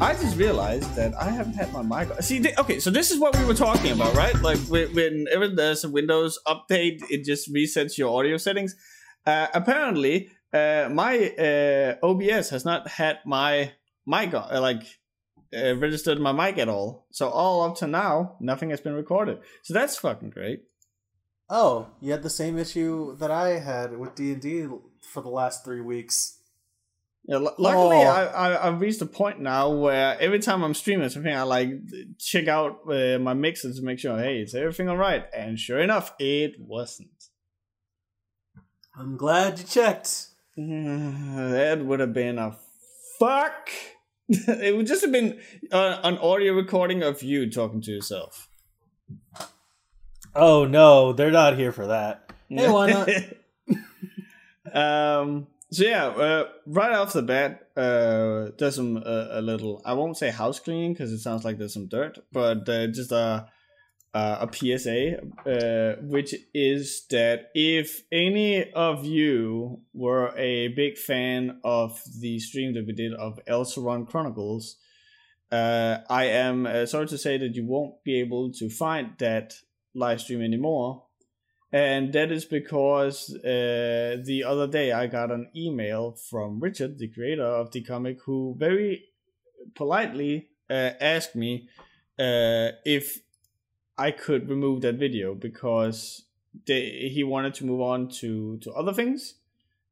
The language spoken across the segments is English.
I just realized that I haven't had my mic. See, th- okay, so this is what we were talking about, right? Like when- whenever there's a Windows update, it just resets your audio settings. Uh, apparently, uh, my uh, OBS has not had my mic uh, like uh, registered my mic at all. So all up to now, nothing has been recorded. So that's fucking great. Oh, you had the same issue that I had with D and D for the last three weeks. Yeah, lu- luckily, Oh. I, I I've reached a point now where every time I'm streaming something, I like check out uh, my mixes to make sure, hey, is everything all right? And sure enough, it wasn't. I'm glad you checked. that would have been a fuck. it would just have been uh, an audio recording of you talking to yourself. Oh no, they're not here for that. Hey, why not? um. So yeah, uh, right off the bat, uh, there's some uh, a little. I won't say house cleaning because it sounds like there's some dirt, but uh, just a uh, a PSA, uh, which is that if any of you were a big fan of the stream that we did of Elseron Chronicles, I am sorry to say that you won't be able to find that live stream anymore and that is because uh, the other day I got an email from Richard, the creator of the comic, who very politely uh, asked me uh, if I could remove that video because they, he wanted to move on to, to other things,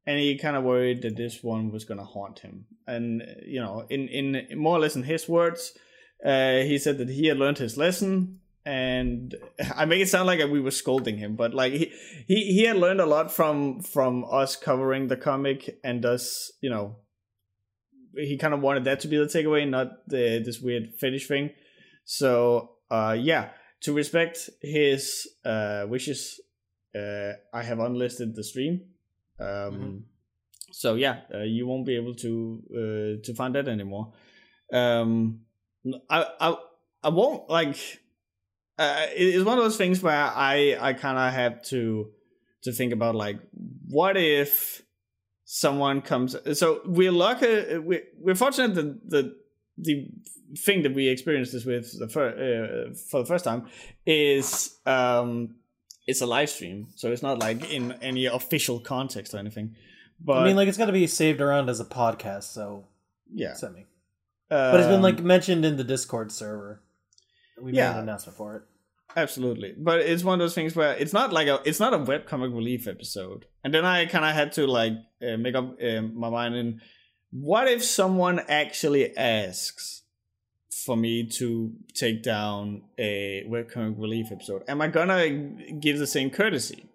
and he kind of worried that this one was gonna haunt him. And you know, in in more or less in his words, uh, he said that he had learned his lesson and I make it sound like we were scolding him, but like he he he had learned a lot from from us covering the comic, and thus you know he kind of wanted that to be the takeaway, not the this weird fetish thing. So uh yeah, to respect his uh wishes, uh I have unlisted the stream. Um Mhm. so yeah, uh, you won't be able to uh to find that anymore. Um I I I won't like uh, it's one of those things where I I kind of have to to think about like what if someone comes so we're lucky we we're fortunate that the the thing that we experienced this with the fir- uh, for the first time is um it's a live stream so it's not like in any official context or anything but I mean, like it's got to be saved around as a podcast, so yeah send me. But it's been Um, like mentioned in the Discord server. We made an announcement for it. Absolutely, but it's one of those things where it's not like a it's not a webcomic relief episode, and then I kind of had to like uh, make up uh, my mind in what if someone actually asks for me to take down a webcomic relief episode? Am I gonna give the same courtesy?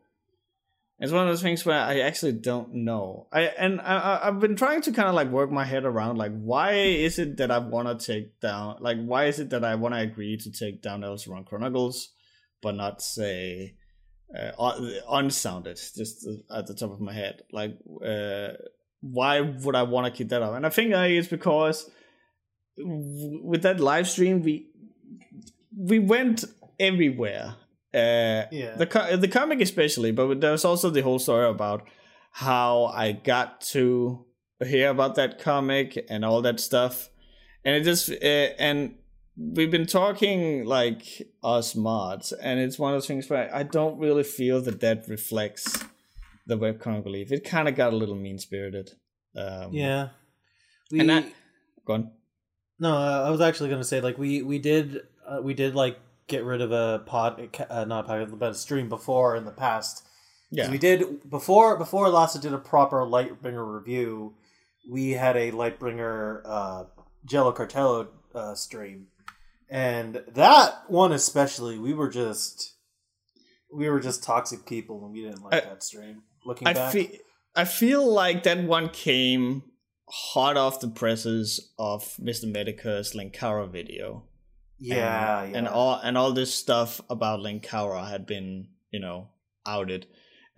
It's one of those things where I actually don't know. I and I, I've been trying to kind of like work my head around like why is it that I want to take down like why is it that I want to agree to take down Elseron Chronicles, but not say uh, unsounded just at the top of my head like uh, why would I want to keep that up? And I think uh, it's because with that live stream we we went everywhere. Uh, Yeah. the co- the comic especially, but there's also the whole story about how I got to hear about that comic and all that stuff, and it just uh, and we've been talking like us mods, and it's one of those things where I don't really feel that that reflects the webcomic relief. It kind of got a little mean spirited. Um, Yeah. We, and that go on. no, uh, I was actually going to say like we we did uh, we did like get rid of a pod uh, not a pod but a stream before in the past. Yeah, We did before before Lasse did a proper Lightbringer review. We had a Lightbringer uh, Jello Cartello uh, stream, and that one especially, we were just we were just toxic people, and we didn't like I- that stream. Looking I back, feel I feel like that one came hot off the presses of Mr. Medica's Linkara video. Yeah, and, yeah. and all and all this stuff about Linkara had been, you know, outed.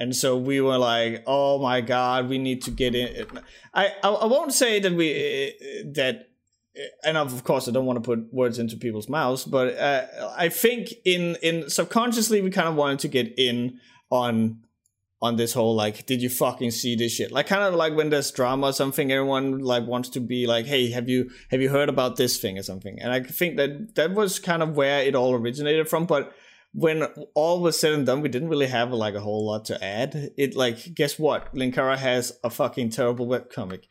And so we were like, "Oh my god, we need to get in." I I, I won't say that we uh, that, and of course I don't want to put words into people's mouths, but uh, I think in in subconsciously we kind of wanted to get in on on this whole like did you fucking see this shit? Like kind of like when there's drama or something everyone like wants to be like hey have you have you heard about this thing or something? And i think that that was kind of where it all originated from but when all was said and done we didn't really have like a whole lot to add. It like guess what? Linkara has a fucking terrible webcomic.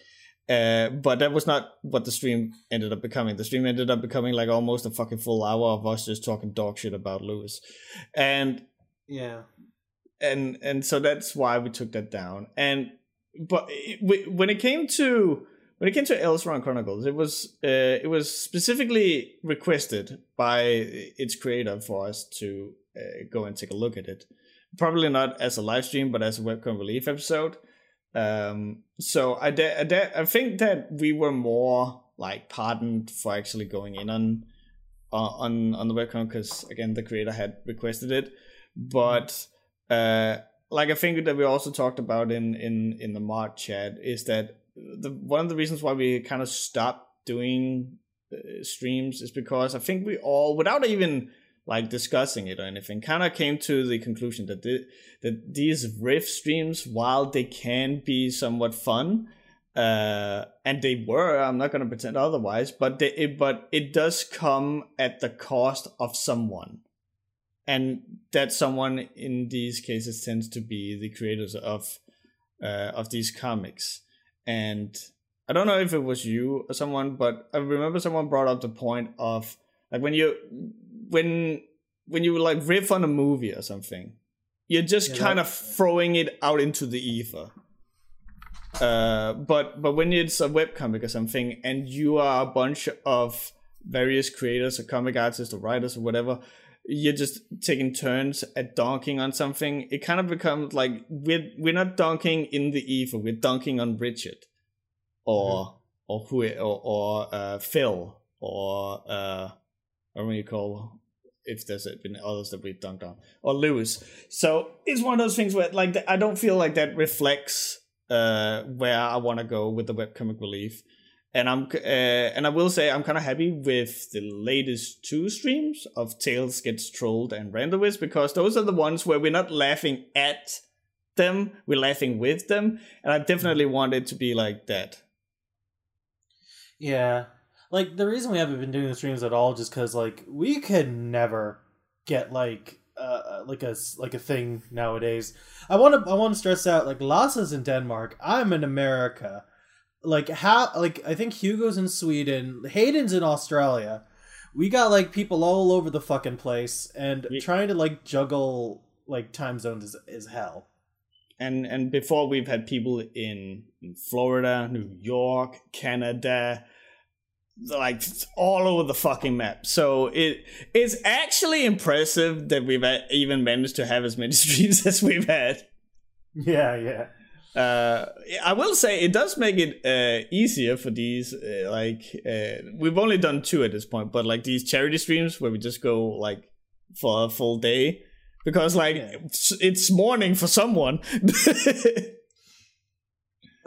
Uh, but that was not what the stream ended up becoming. The stream ended up becoming like almost a fucking full hour of us just talking dog shit about Lewis, and yeah, and and so that's why we took that down. And but it, when it came to when it came to Elseron Chronicles, it was uh, it was specifically requested by its creator for us to uh, go and take a look at it. Probably not as a live stream, but as a webcomic relief episode. Um, so I, de- I, de- I think that we were more like pardoned for actually going in on uh, on on the webcomic because again the creator had requested it, but uh, like I think that we also talked about in in in the mod chat is that the one of the reasons why we kind of stopped doing uh, streams is because I think we all without even like discussing it or anything kind of came to the conclusion that the, that these riff streams while they can be somewhat fun uh, and they were i'm not going to pretend otherwise but they it, but it does come at the cost of someone and that someone in these cases tends to be the creators of uh, of these comics. And i don't know if it was you or someone but i remember someone brought up the point of like when you when when you like riff on a movie or something you're just yeah, kind of throwing it out into the ether. Uh, but but when it's a webcomic or something and you are a bunch of various creators or comic artists or writers or whatever you're just taking turns at dunking on something it kind of becomes like we're we're not dunking in the ether we're dunking on Richard or mm-hmm. or who or, or uh, Phil or uh what do you call if there's been others that we've dunked on or Lewis. So it's one of those things where like I don't feel like that reflects uh, where I want to go with the webcomic relief. And I'm uh, and I will say I'm kind of happy with the latest two streams of Tails Gets Trolled and Randomwist because those are the ones where we're not laughing at them, we're laughing with them, and I definitely want it to be like that. Yeah, like the reason we haven't been doing the streams at all just because like we could never get like uh, uh like a like a thing nowadays. I want to I want to stress out like Lasse's in Denmark. I'm in America. Like how like I think Hugo's in Sweden. Hayden's in Australia. We got like people all over the fucking place, and yeah. trying to like juggle like time zones is, is hell. And and before we've had people in, in Florida, New York, Canada, like all over the fucking map. So it is actually impressive that we've even managed to have as many streams as we've had. Yeah, yeah. Uh, I will say it does make it uh, easier for these. Uh, like uh, we've only done two at this point, but like these charity streams where we just go like for a full day because like it's morning for someone.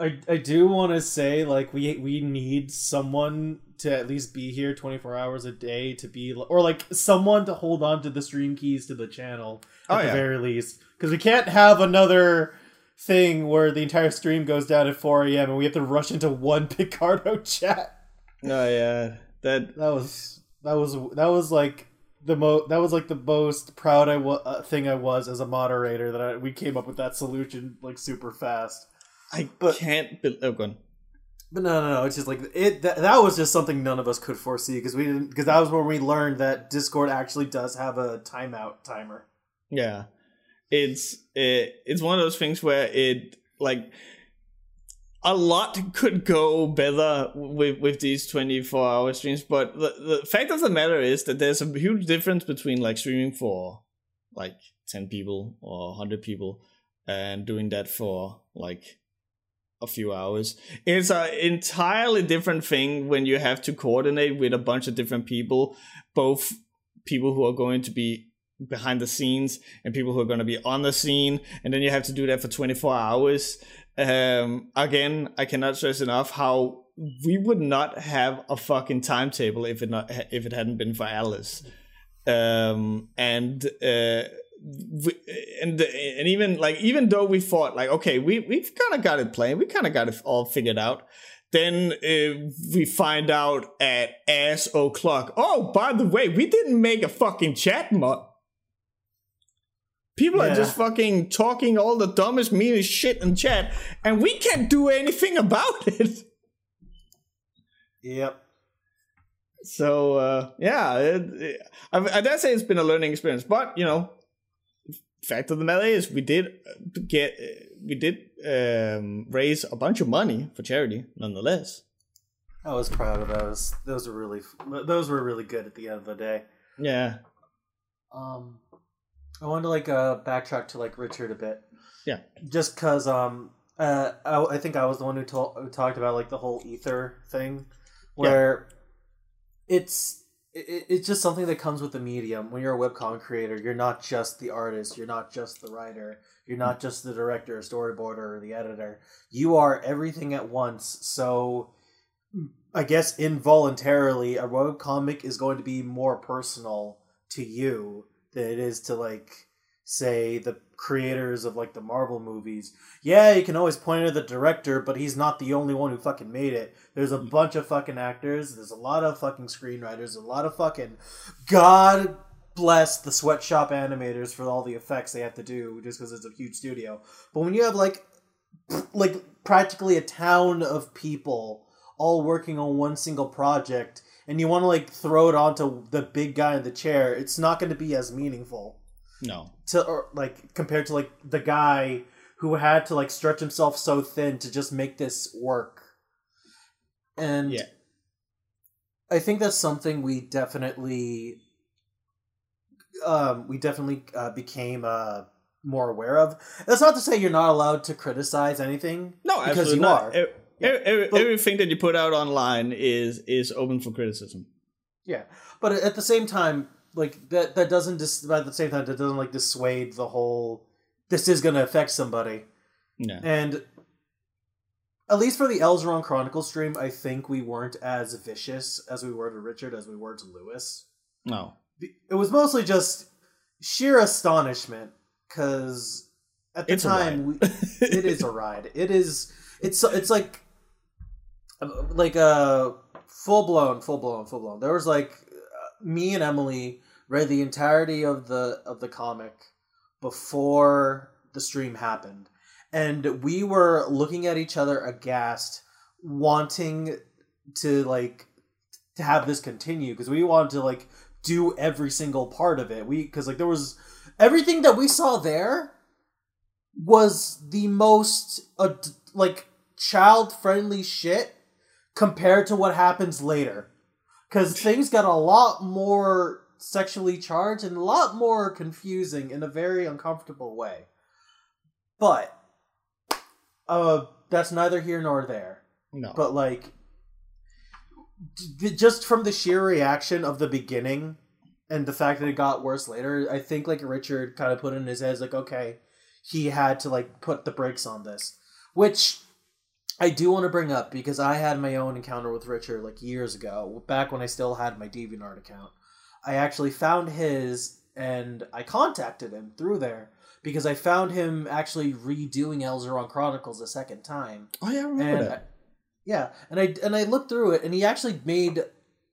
I, I do want to say like we we need someone to at least be here 24 hours a day to be or like someone to hold on to the stream keys to the channel at oh, the yeah. very least because we can't have another thing where the entire stream goes down at 4 a.m and we have to rush into one picardo chat oh yeah that that was that was that was like the mo that was like the most proud I was uh, thing I was as a moderator that I, we came up with that solution like super fast. I but, can't. Be- oh, go on. But no, no, no. It's just like it. That, that was just something none of us could foresee because we didn't. Because that was when we learned that Discord actually does have a timeout timer. Yeah, it's it, it's one of those things where it like a lot could go better with with these 24 hour streams but the, the fact of the matter is that there's a huge difference between like streaming for like 10 people or 100 people and doing that for like a few hours. It's an entirely different thing when you have to coordinate with a bunch of different people, both people who are going to be behind the scenes and people who are going to be on the scene, and then you have to do that for 24 hours. Um, again, I cannot stress enough how we would not have a fucking timetable if it not if it hadn't been for Alice. Um, and uh, we, and and even like even though we thought like okay we we've kind of got it playing we kind of got it all figured out then uh, we find out at ass o'clock oh by the way we didn't make a fucking chat mod people Yeah. are just fucking talking all the dumbest meanest shit in chat and we can't do anything about it Yep. so uh, yeah, it, it, I, I dare say it's been a learning experience. But you know, fact of the matter is, we did get we did um, raise a bunch of money for charity, nonetheless. I was proud of those. Those were really those were really good at the end of the day. Yeah, Um, I wanted to like uh backtrack to like Richard a bit. Yeah. Just cause um uh I, I think I was the one who, who talked about like the whole ether thing, where it's it, it's just something that comes with the medium. When you're a webcomic creator, you're not just the artist, you're not just the writer, you're not just the director, or storyboarder, or the editor. You are everything at once. So. I guess involuntarily, a webcomic is going to be more personal to you than it is to like say the creators of like the Marvel movies. Yeah, you can always point at the director, but he's not the only one who fucking made it. There's a mm-hmm. bunch of fucking actors, there's a lot of fucking screenwriters, a lot of fucking God bless the sweatshop animators for all the effects they have to do just because it's a huge studio. But when you have like like practically a town of people all working on one single project and you want to like throw it onto the big guy in the chair, it's not going to be as meaningful no, to or like compared to like the guy who had to like stretch himself so thin to just make this work. And Yeah. I think that's something we definitely um we definitely uh, became uh more aware of. That's not to say you're not allowed to criticize anything no, because you not. are. E- e- e- But- everything that you put out online is is open for criticism. Yeah, but at the same time, like that that doesn't dis- at the same time that doesn't like dissuade the whole. This is going to affect somebody, Yeah, and at least for the Elzeron Chronicle stream, I think we weren't as vicious as we were to Richard as we were to Lewis. no, It was mostly just sheer astonishment because at the It's time we, it is a ride. It is. It's it's like like a full blown, full blown, full blown. There was like uh, me and Emily read the entirety of the of the comic before the stream happened, and we were looking at each other aghast, wanting to like to have this continue because we wanted to like do every single part of it. We because like there was everything that we saw there was the most uh, like child friendly shit compared to what happens later. Because things got a lot more sexually charged and a lot more confusing in a very uncomfortable way. But uh that's neither here nor there. No. but like d- just from the sheer reaction of the beginning and the fact that it got worse later i think like richard kind of put in his head like okay he had to like put the brakes on this. Which i do want to bring up because i had my own encounter with richard like years ago back when i still had my deviantart account i actually found his and i contacted him through there because i found him actually redoing elzeron chronicles a second time oh yeah, I remember and that. I- yeah, and I and I looked through it, and he actually made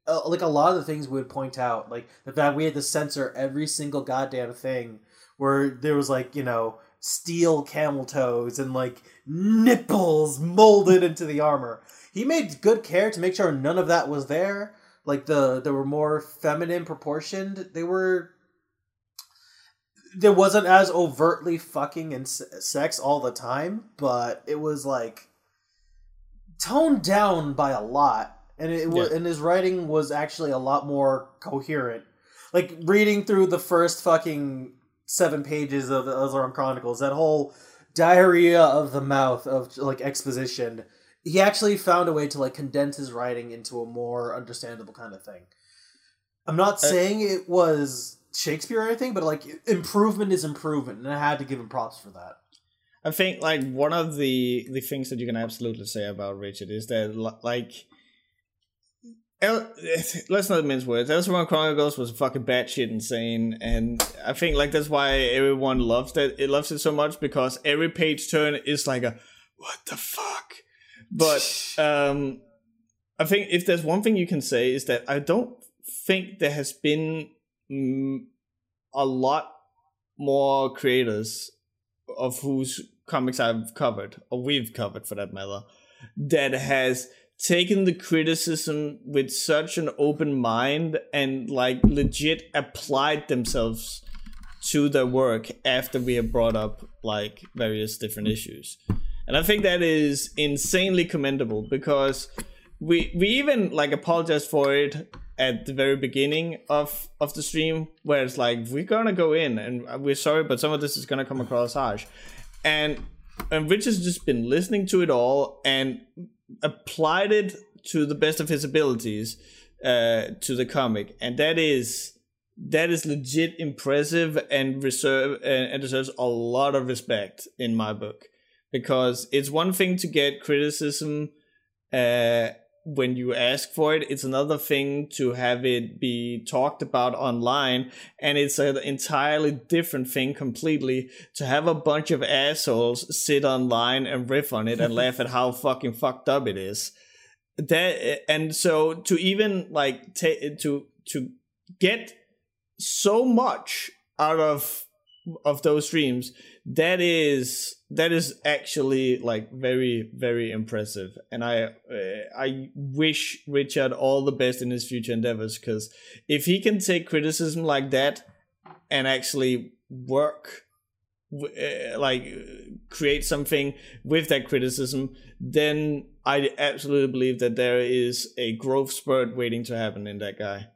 uh, like a lot of the things we would point out, like the fact we had to censor every single goddamn thing, where there was like you know steel camel toes and like nipples molded into the armor. He made good care to make sure none of that was there. Like the they were more feminine proportioned. They were there wasn't as overtly fucking and sex all the time, but it was like toned down by a lot, and it Yeah. and his writing was actually a lot more coherent. Like reading through the first fucking seven pages of the Elzeron Chronicles, that whole diarrhea of the mouth of like exposition. He actually found a way to like condense his writing into a more understandable kind of thing. I'm not Uh, saying it was Shakespeare or anything, but like improvement is improvement, and I had to give him props for that. I think like one of the the things that you can absolutely say about Richard is that like El- let's not mince words. Elseworld Chronicles was fucking batshit insane, and I think like that's why everyone loves it. It loves it so much because every page turn is like a what the fuck. But um, I think if there's one thing you can say is that I don't think there has been mm, a lot more creators of whose comics I've covered or we've covered for that matter that has taken the criticism with such an open mind and like legit applied themselves to their work after we have brought up like various different issues. And I think that is insanely commendable because we we even like apologized for it at the very beginning of of the stream where it's like we're gonna go in and we're sorry but some of this is gonna come across harsh and and rich has just been listening to it all and applied it to the best of his abilities uh, to the comic, and that is that is legit impressive and reserve and deserves a lot of respect in my book. Because it's one thing to get criticism uh, when you ask for it it's another thing to have it be talked about online and it's an entirely different thing completely to have a bunch of assholes sit online and riff on it and laugh at how fucking fucked up it is. That and so to even like to to get so much out of of those streams that is that is actually like very very impressive. And i uh, i wish richard all the best in his future endeavors because if he can take criticism like that and actually work uh, like create something with that criticism then i absolutely believe that there is a growth spurt waiting to happen in that guy.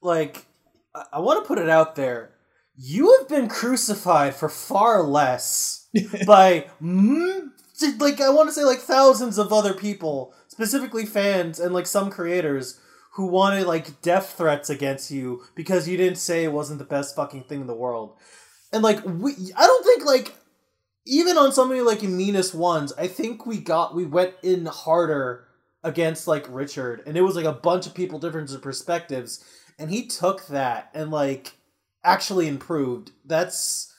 Like i, I want to put it out there you have been crucified for far less by mm, like I want to say like thousands of other people, specifically fans and like some creators who wanted like death threats against you because you didn't say it wasn't the best fucking thing in the world. And like we I don't think like even on some somebody like Meanest Ones, I think we got we went in harder against like Richard and it was like a bunch of people different perspectives and he took that and like actually improved. That's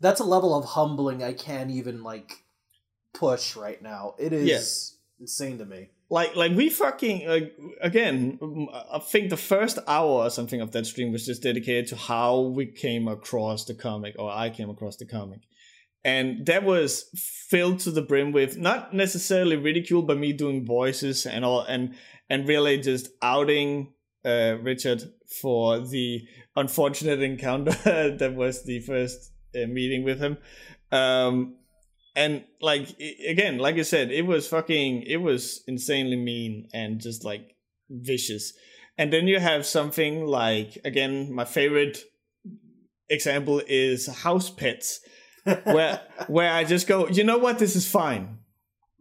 that's a level of humbling I can't even like push right now. It is yeah. insane to me. Like, like we fucking like again. I think the first hour or something of that stream was just dedicated to how we came across the comic, or I came across the comic, and that was filled to the brim with not necessarily ridicule, but me doing voices and all, and and really just outing uh, Richard for the unfortunate encounter that was the first uh, meeting with him. Um, and like again, like I said, it was fucking, it was insanely mean and just like vicious. And then you have something like again, my favorite example is house pets, where where I just go, you know what, this is fine,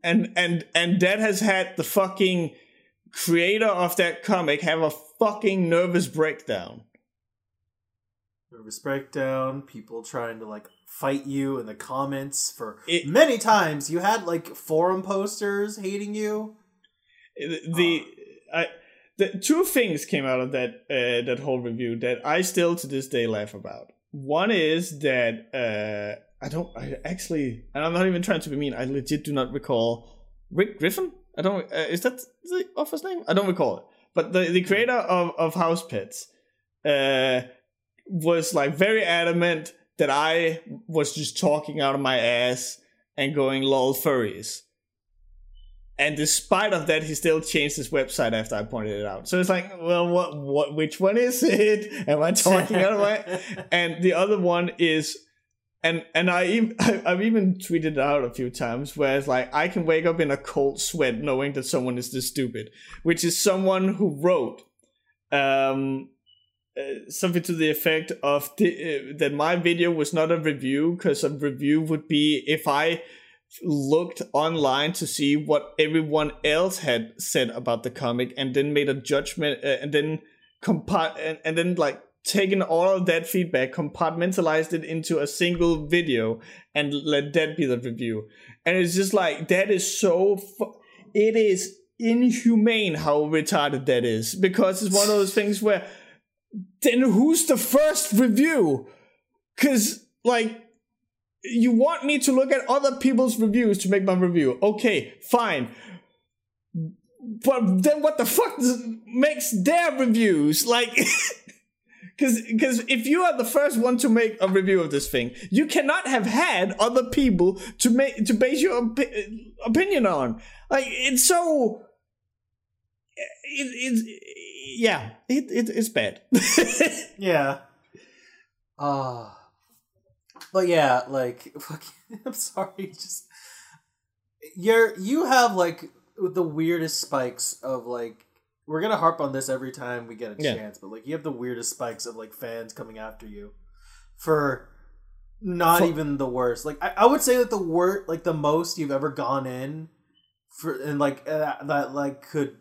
and and and that has had the fucking creator of that comic have a fucking nervous breakdown nervous breakdown, people trying to like fight you in the comments for it, many times. You had like forum posters hating you. The uh. I the two things came out of that uh, that whole review that I still to this day laugh about. One is that uh, I don't I actually and I'm not even trying to be mean. I legit do not recall Rick Griffin. I don't. Uh, is that the office name? I don't recall it. But the the creator of of House Pets. Uh, was like very adamant that I was just talking out of my ass and going lol furries. And despite of that, he still changed his website after I pointed it out. So it's like, well, what, what, which one is it? Am I talking out of my? And the other one is, and and I even I've even tweeted it out a few times where it's like I can wake up in a cold sweat knowing that someone is this stupid, which is someone who wrote, um, uh, something to the effect of the, uh, that my video was not a review because a review would be if I looked online to see what everyone else had said about the comic and then made a judgment uh, and then compa- and, and then like taken all of that feedback compartmentalized it into a single video and let that be the review. And it's just like that is so fu- it is inhumane how retarded that is because it's one of those things where then who's the first review? Because like you want me to look at other people's reviews to make my review. Okay, fine. But then what the fuck does, makes their reviews? Like Because because if you are the first one to make a review of this thing, you cannot have had other people to make to base your opi- opinion on. Like it's so. It, it's yeah, it, it it's bad. yeah. Ah. Uh, but yeah, like fucking, I'm sorry, just you're you have like the weirdest spikes of like we're gonna harp on this every time we get a yeah. chance, but like you have the weirdest spikes of like fans coming after you for not for, even the worst. Like I, I, would say that the worst, like the most you've ever gone in for, and like uh, that, like could.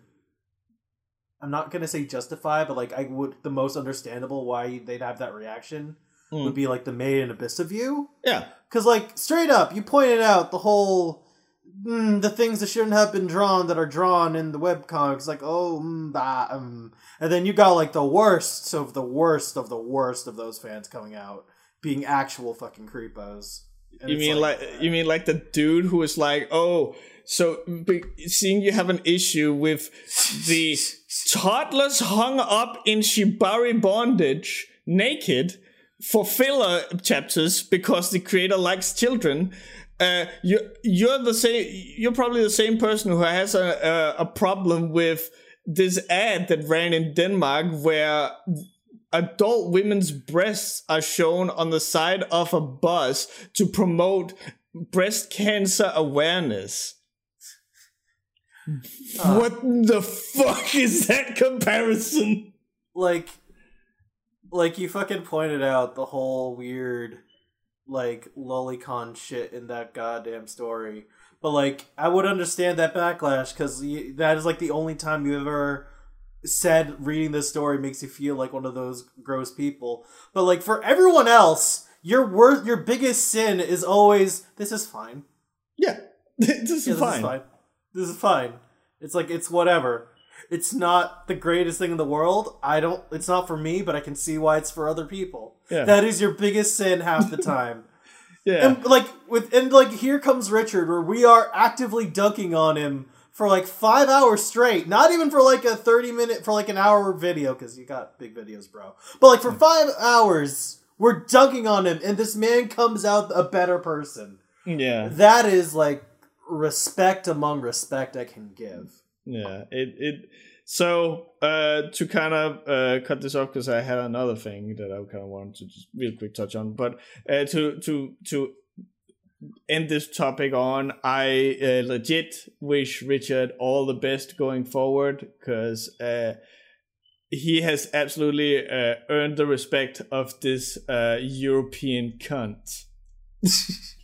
I'm not gonna say justify, but like I would the most understandable why they'd have that reaction mm. would be like the made in abyss of you. Yeah, because like straight up, you pointed out the whole mm, the things that shouldn't have been drawn that are drawn in the webcomics, like oh, mm, bah, um. and then you got like the worst of the worst of the worst of those fans coming out, being actual fucking creepos. And you mean like, like you mean like the dude who was like, oh, so seeing you have an issue with the toddlers hung up in shibari bondage naked for filler chapters because the creator likes children uh, you you're the same. You're probably the same person who has a, a, a problem with this ad that ran in Denmark where adult women's breasts are shown on the side of a bus to promote breast cancer awareness. Uh, what the fuck is that comparison? Like, like you fucking pointed out the whole weird like lolicon shit in that goddamn story. But like, I would understand that backlash because that is like the only time you ever said reading this story makes you feel like one of those gross people. But like for everyone else, your worst, your biggest sin is always this is fine. Yeah, this is, yeah, this fine. is fine. This is fine. It's like it's whatever. It's not the greatest thing in the world. I don't. It's not for me, but I can see why it's for other people. Yeah. That is your biggest sin half the time. yeah. And like with and like here comes Richard, where we are actively dunking on him for like five hours straight. Not even for like a thirty minute for like an hour video because you got big videos, bro. But like for five hours, we're dunking on him, and this man comes out a better person. Yeah. That is like respect among respect I can give. Yeah, it it. So uh, to kind of uh, cut this off because I had another thing that I kind of wanted to just real quick touch on, but uh, to to to end this topic on, I uh, legit wish Richard all the best going forward because uh, he has absolutely uh, earned the respect of this uh, European cunt.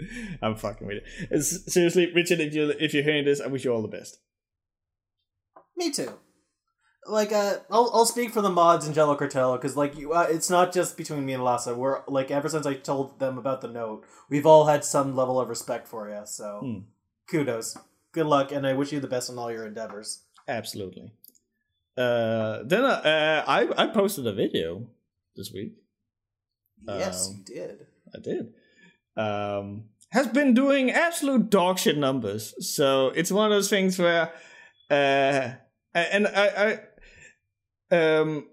I'm fucking with it. It's, seriously, Richard, if you if you're hearing this, I wish you all the best. Me too. Like, uh, I'll, I'll speak for the mods in Jello Cartel because, like, you, uh, it's not just between me and Lasse. We're like, ever since I told them about the note, we've all had some level of respect for you. So, hmm. kudos, good luck, and I wish you the best in all your endeavors. Absolutely. Uh, then uh, uh I I posted a video this week. Yes, um, you did. I did. Um, has been doing absolute dog shit numbers. So it's one of those things where uh and I, I um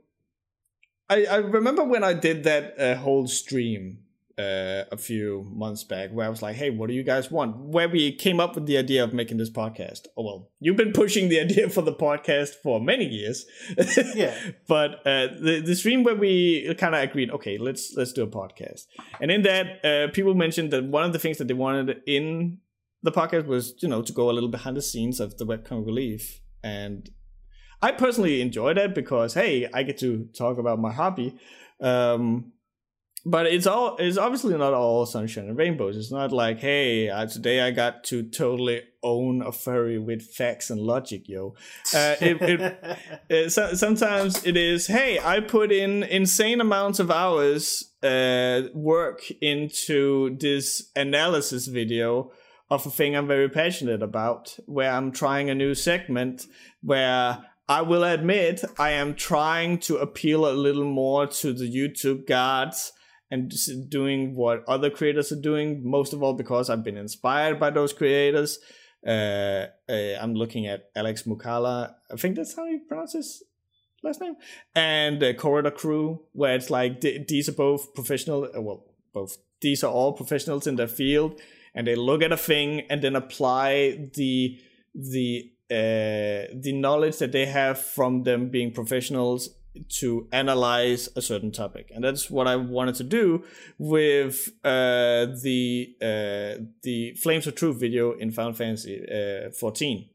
I, I remember when I did that uh, whole stream uh, a few months back where I was like, hey, what do you guys want? Where we came up with the idea of making this podcast. Oh, well, you've been pushing the idea for the podcast for many years. yeah. But uh, the, the stream where we kind of agreed, okay, let's let's do a podcast. And in that, uh, people mentioned that one of the things that they wanted in the podcast was, you know, to go a little behind the scenes of the webcomic relief. And I personally enjoy that because hey, I get to talk about my hobby. Um, but it's all it's obviously not all sunshine and rainbows. It's not like hey, uh, today I got to totally own a furry with facts and logic, yo. Uh, it, it, it, so, sometimes it is hey, I put in insane amounts of hours uh, work into this analysis video of a thing I'm very passionate about, where I'm trying a new segment where I will admit I am trying to appeal a little more to the YouTube gods and doing what other creators are doing, most of all because I've been inspired by those creators. Uh, uh, I'm looking at Alex Mukala. I think that's how you pronounce his last name. And uh, Corridor Crew, where it's like th- these are both professional. Uh, well, both these are all professionals in their field, and they look at a thing and then apply the the uh, the knowledge that they have from them being professionals to analyze a certain topic. And that's what i wanted to do with uh, the uh, the flames of truth video in final fantasy uh, 14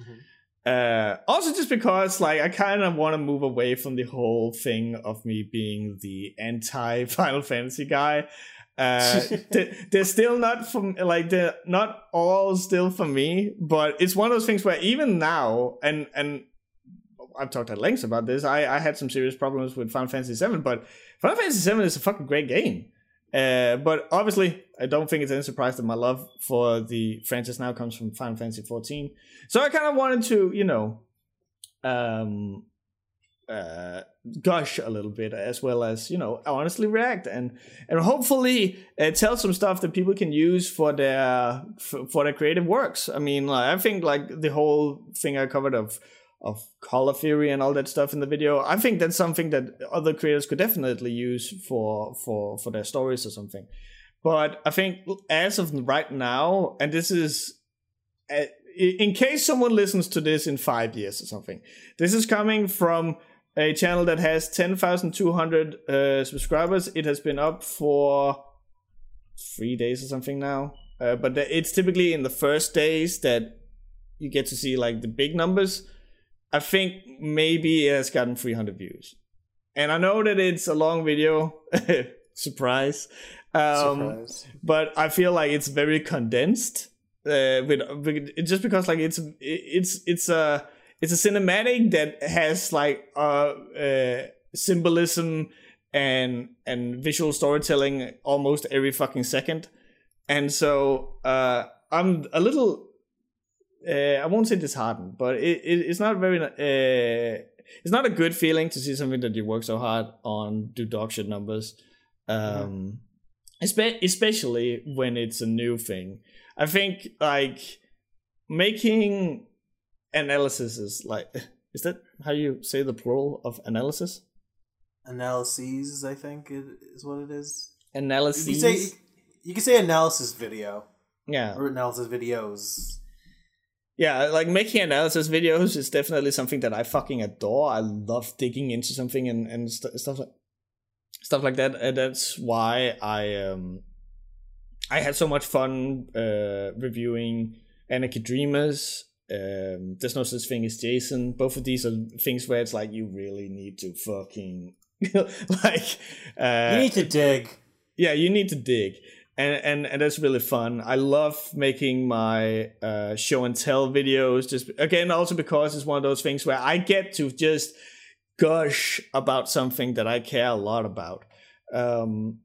mm-hmm. Uh, also just because like i kind of want to move away from the whole thing of me being the anti final fantasy guy. Uh, they're still not from like they're not all still for me but it's one of those things where even now and and I've talked at length about this. I, I had some serious problems with Final Fantasy VII, but Final Fantasy VII is a fucking great game. Uh, but obviously, I don't think it's any surprise that my love for the franchise now comes from Final Fantasy XIV. So I kind of wanted to, you know, um, uh, gush a little bit, as well as you know, honestly react and and hopefully uh, tell some stuff that people can use for their for, for their creative works. I mean, like, I think like the whole thing I covered of of color theory and all that stuff in the video. I think that's something that other creators could definitely use for for for their stories or something. But I think as of right now, and this is uh, in case someone listens to this in five years or something, this is coming from a channel that has 10,200 uh, subscribers. It has been up for three days or something now. Uh, but it's typically in the first days that you get to see like the big numbers. I think maybe it has gotten 300 views. And I know that it's a long video. Surprise. Um, Surprise. But I feel like it's very condensed. Uh, with, with just because like it's it's it's a it's a cinematic that has like uh, uh symbolism and and visual storytelling almost every fucking second and so uh i'm a little uh, I won't say disheartened, but it, it it's not very uh, it's not a good feeling to see something that you work so hard on do dog shit numbers. Um, mm-hmm. especially when it's a new thing. I think like making analysis is like is that how you say the plural of analysis? Analyses, I think is what it is. Analyses. You can say you can say analysis video. Yeah. Or analysis videos yeah, like making analysis videos is definitely something that I fucking adore. I love digging into something and and st- stuff like stuff like that. And that's why I um I had so much fun uh reviewing Anarchy Dreamers. Um, there's no such thing as Jason. Both of these are things where it's like you really need to fucking like uh, you need to dig. Yeah, you need to dig and and and that's really fun. I love making my uh, show and tell videos. Just again, also because it's one of those things where I get to just gush about something that I care a lot about. Um,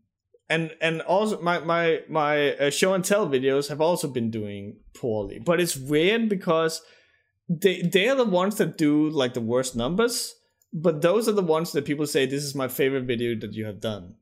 and and also my my my uh, show and tell videos have also been doing poorly. But it's weird because they they're the ones that do like the worst numbers. But those are the ones that people say this is my favorite video that you have done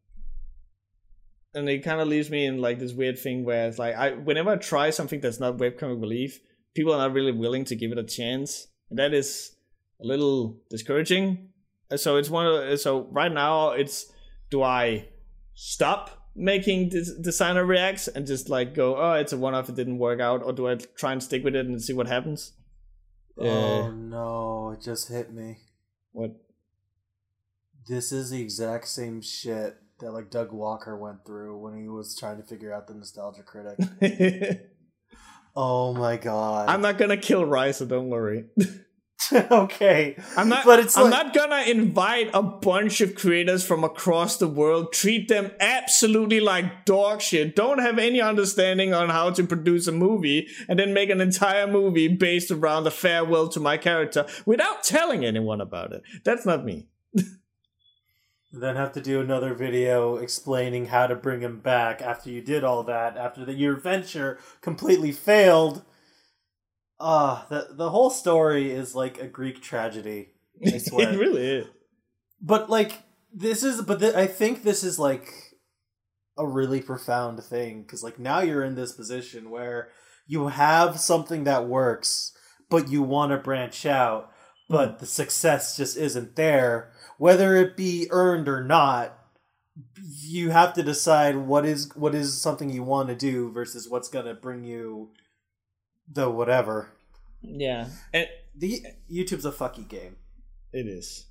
and it kind of leaves me in like this weird thing where it's like I whenever I try something that's not webcomic relief, people are not really willing to give it a chance, and that is a little discouraging. So it's one of so right now it's do I stop making this designer reacts and just like go oh it's a one off it didn't work out or do I try and stick with it and see what happens? Oh uh, no! It just hit me. What? This is the exact same shit that like Doug Walker went through when he was trying to figure out the nostalgia critic. oh my god! I'm not gonna kill Rice, so don't worry. okay, I'm not. But it's I'm like, not gonna invite a bunch of creators from across the world, treat them absolutely like dog shit, don't have any understanding on how to produce a movie, and then make an entire movie based around the farewell to my character without telling anyone about it. That's not me. then have to do another video explaining how to bring him back after you did all that after the, your venture completely failed. Ah uh, the the whole story is like a greek tragedy i swear. it really is. But like this is but th- i think this is like a really profound thing because like now you're in this position where you have something that works but you want to branch out but the success just isn't there whether it be earned or not you have to decide what is what is something you want to do versus what's going to bring you the whatever. Yeah. And the youtube's a fucky game. It is.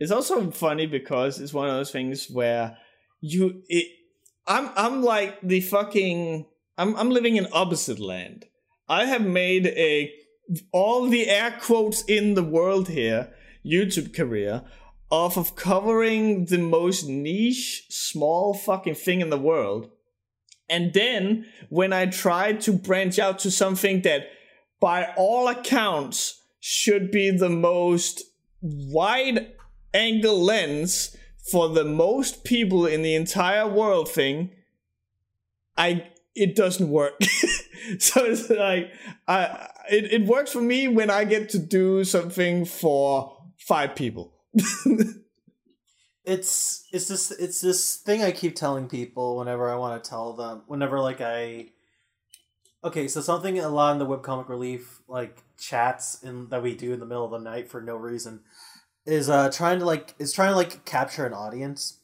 It's also funny because it's one of those things where you it i'm i'm like the fucking i'm i'm living in opposite land. I have made a all the air quotes in the world here youtube career off of covering the most niche, small fucking thing in the world. And then when I tried to branch out to something that, by all accounts, should be the most wide angle lens for the most people in the entire world thing, I it doesn't work. so it's like I it, it works for me when I get to do something for five people. It's it's this it's this thing I keep telling people whenever I want to tell them whenever like I okay so something a lot in the webcomic relief like chats in that we do in the middle of the night for no reason is uh trying to like is trying to like capture an audience.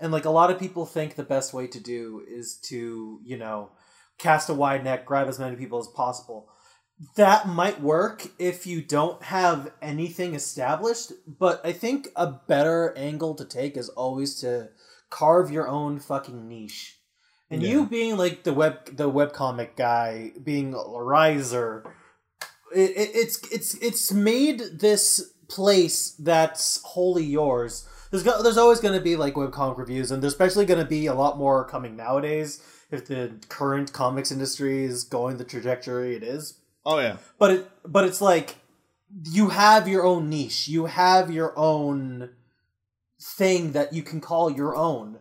And like a lot of people think the best way to do is to you know cast a wide net grab as many people as possible that might work if you don't have anything established, but I think a better angle to take is always to carve your own fucking niche. And yeah. you being like the web the webcomic guy, being a riser, it, it, it's it's it's made this place that's wholly yours. There's go, there's always going to be like webcomic reviews, and there's especially going to be a lot more coming nowadays if the current comics industry is going the trajectory it is. Oh yeah. But it but it's like you have your own niche. You have your own thing that you can call your own.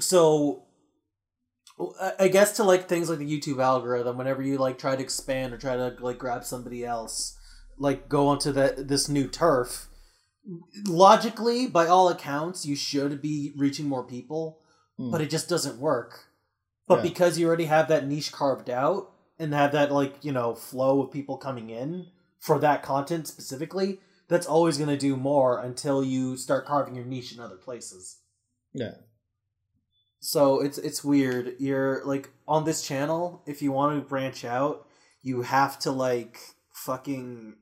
So I guess to like things like the YouTube algorithm, whenever you like try to expand or try to like grab somebody else, like go onto that this new turf, logically, by all accounts, you should be reaching more people, mm. but it just doesn't work. But yeah. because you already have that niche carved out, and have that like you know flow of people coming in for that content specifically that's always going to do more until you start carving your niche in other places. Yeah. So it's it's weird. You're like on this channel if you want to branch out you have to like fucking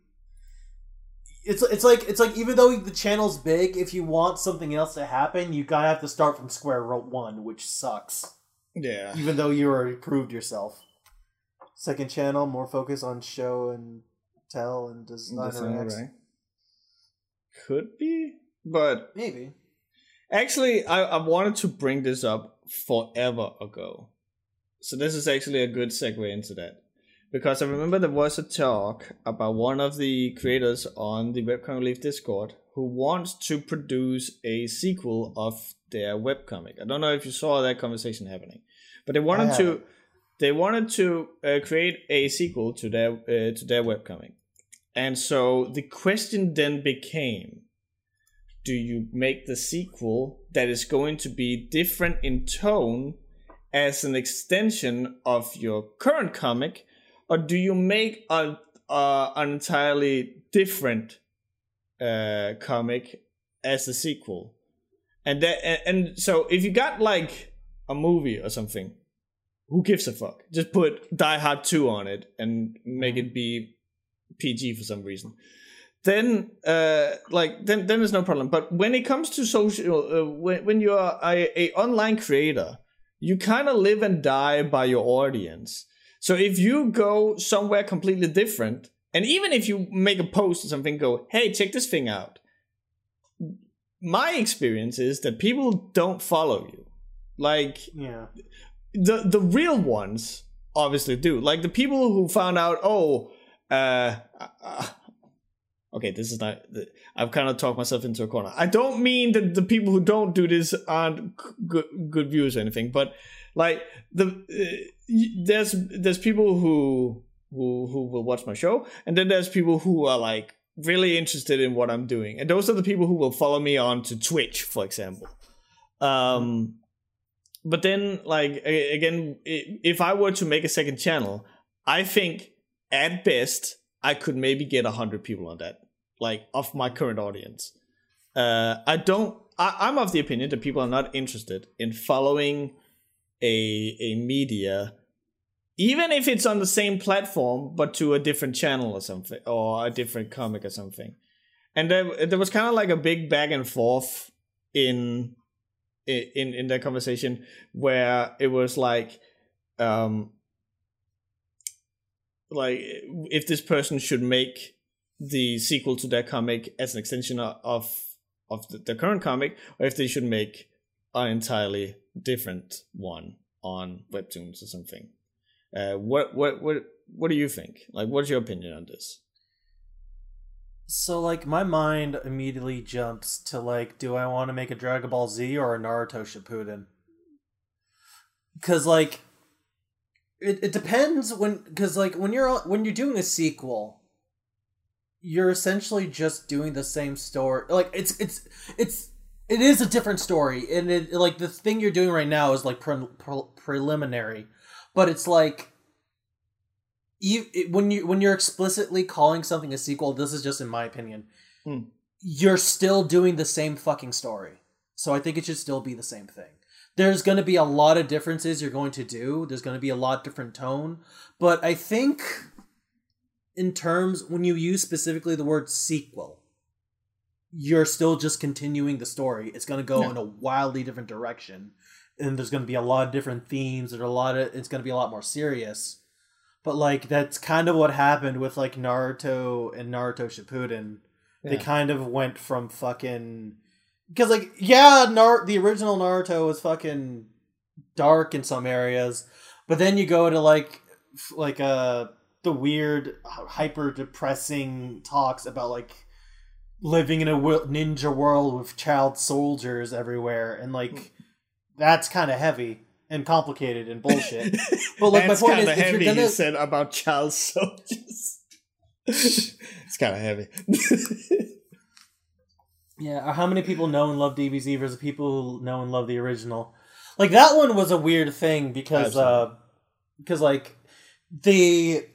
it's it's like it's like even though the channel's big if you want something else to happen you gotta have to start from square root one which sucks. Yeah. Even though you already proved yourself second channel more focus on show and tell and designer right. could be but maybe. actually I, I wanted to bring this up forever ago. So this is actually a good segue into that. Because i remember there was a talk about one of the creators on the webcomic relief discord who wants to produce a sequel of their webcomic. I don't know if you saw that conversation happening but they wanted to they wanted to uh, create a sequel to their uh, to their webcomic, and so the question then became: Do you make the sequel that is going to be different in tone as an extension of your current comic, or do you make a, a an entirely different uh, comic as a sequel? And that and, and so if you got like a movie or something who gives a fuck? Just put Die Hard 2 on it and make it be PG for some reason. Then, uh, like, then, then there's no problem. But when it comes to social, uh, when, when you're a, a online creator, you kind of live and die by your audience. So if you go somewhere completely different, and even if you make a post or something, go, hey, check this thing out. My experience is that people don't follow you. Like, yeah the the real ones obviously do. Like the people who found out, oh, uh, uh okay, this is not. I've kind of talked myself into a corner. I don't mean that the people who don't do this aren't good good viewers or anything, but like the uh, there's there's people who who who will watch my show, and then there's people who are like really interested in what I'm doing, and those are the people who will follow me on to Twitch, for example. Um, but then like again, if I were to make a second channel, I think at best I could maybe get a hundred people on that like of my current audience. Uh, I don't. I, I'm of the opinion that people are not interested in following a a media, even if it's on the same platform but to a different channel or something, or a different comic or something. And there, there was kind of like a big back and forth in in in that conversation where it was like um like if this person should make the sequel to their comic as an extension of of the, the current comic, or if they should make an entirely different one on webtoons or something. Uh, what what what what do you think? Like, what's your opinion on this? So, like, my mind immediately jumps to like, do I want to make a Dragon Ball Z or a Naruto Shippuden? Because like, it, it depends when because like when you're when you're doing a sequel you're essentially just doing the same story. Like it's it's it's it is a different story, and it like the thing you're doing right now is like pre- pre- preliminary, but it's like you it, when you when you're explicitly calling something a sequel. This is just in my opinion. Hmm. You're still doing the same fucking story, so I think it should still be the same thing. There's going to be a lot of differences you're going to do. There's going to be a lot different tone, but I think in terms when you use specifically the word sequel you're still just continuing the story it's going to go yeah. in a wildly different direction and there's going to be a lot of different themes and a lot of it's going to be a lot more serious but like that's kind of what happened with like Naruto and Naruto Shippuden yeah. they kind of went from fucking because like yeah Nar- the original Naruto was fucking dark in some areas but then you go to like like uh, the weird, hyper depressing talks about like living in a ninja world with child soldiers everywhere, and like hmm. that's kind of heavy and complicated and bullshit. But like my point is, heavy, if you're gonna... he said about child soldiers. it's kind of heavy. yeah, how many people know and love DBZ versus people who know and love the original? Like that one was a weird thing because uh because like the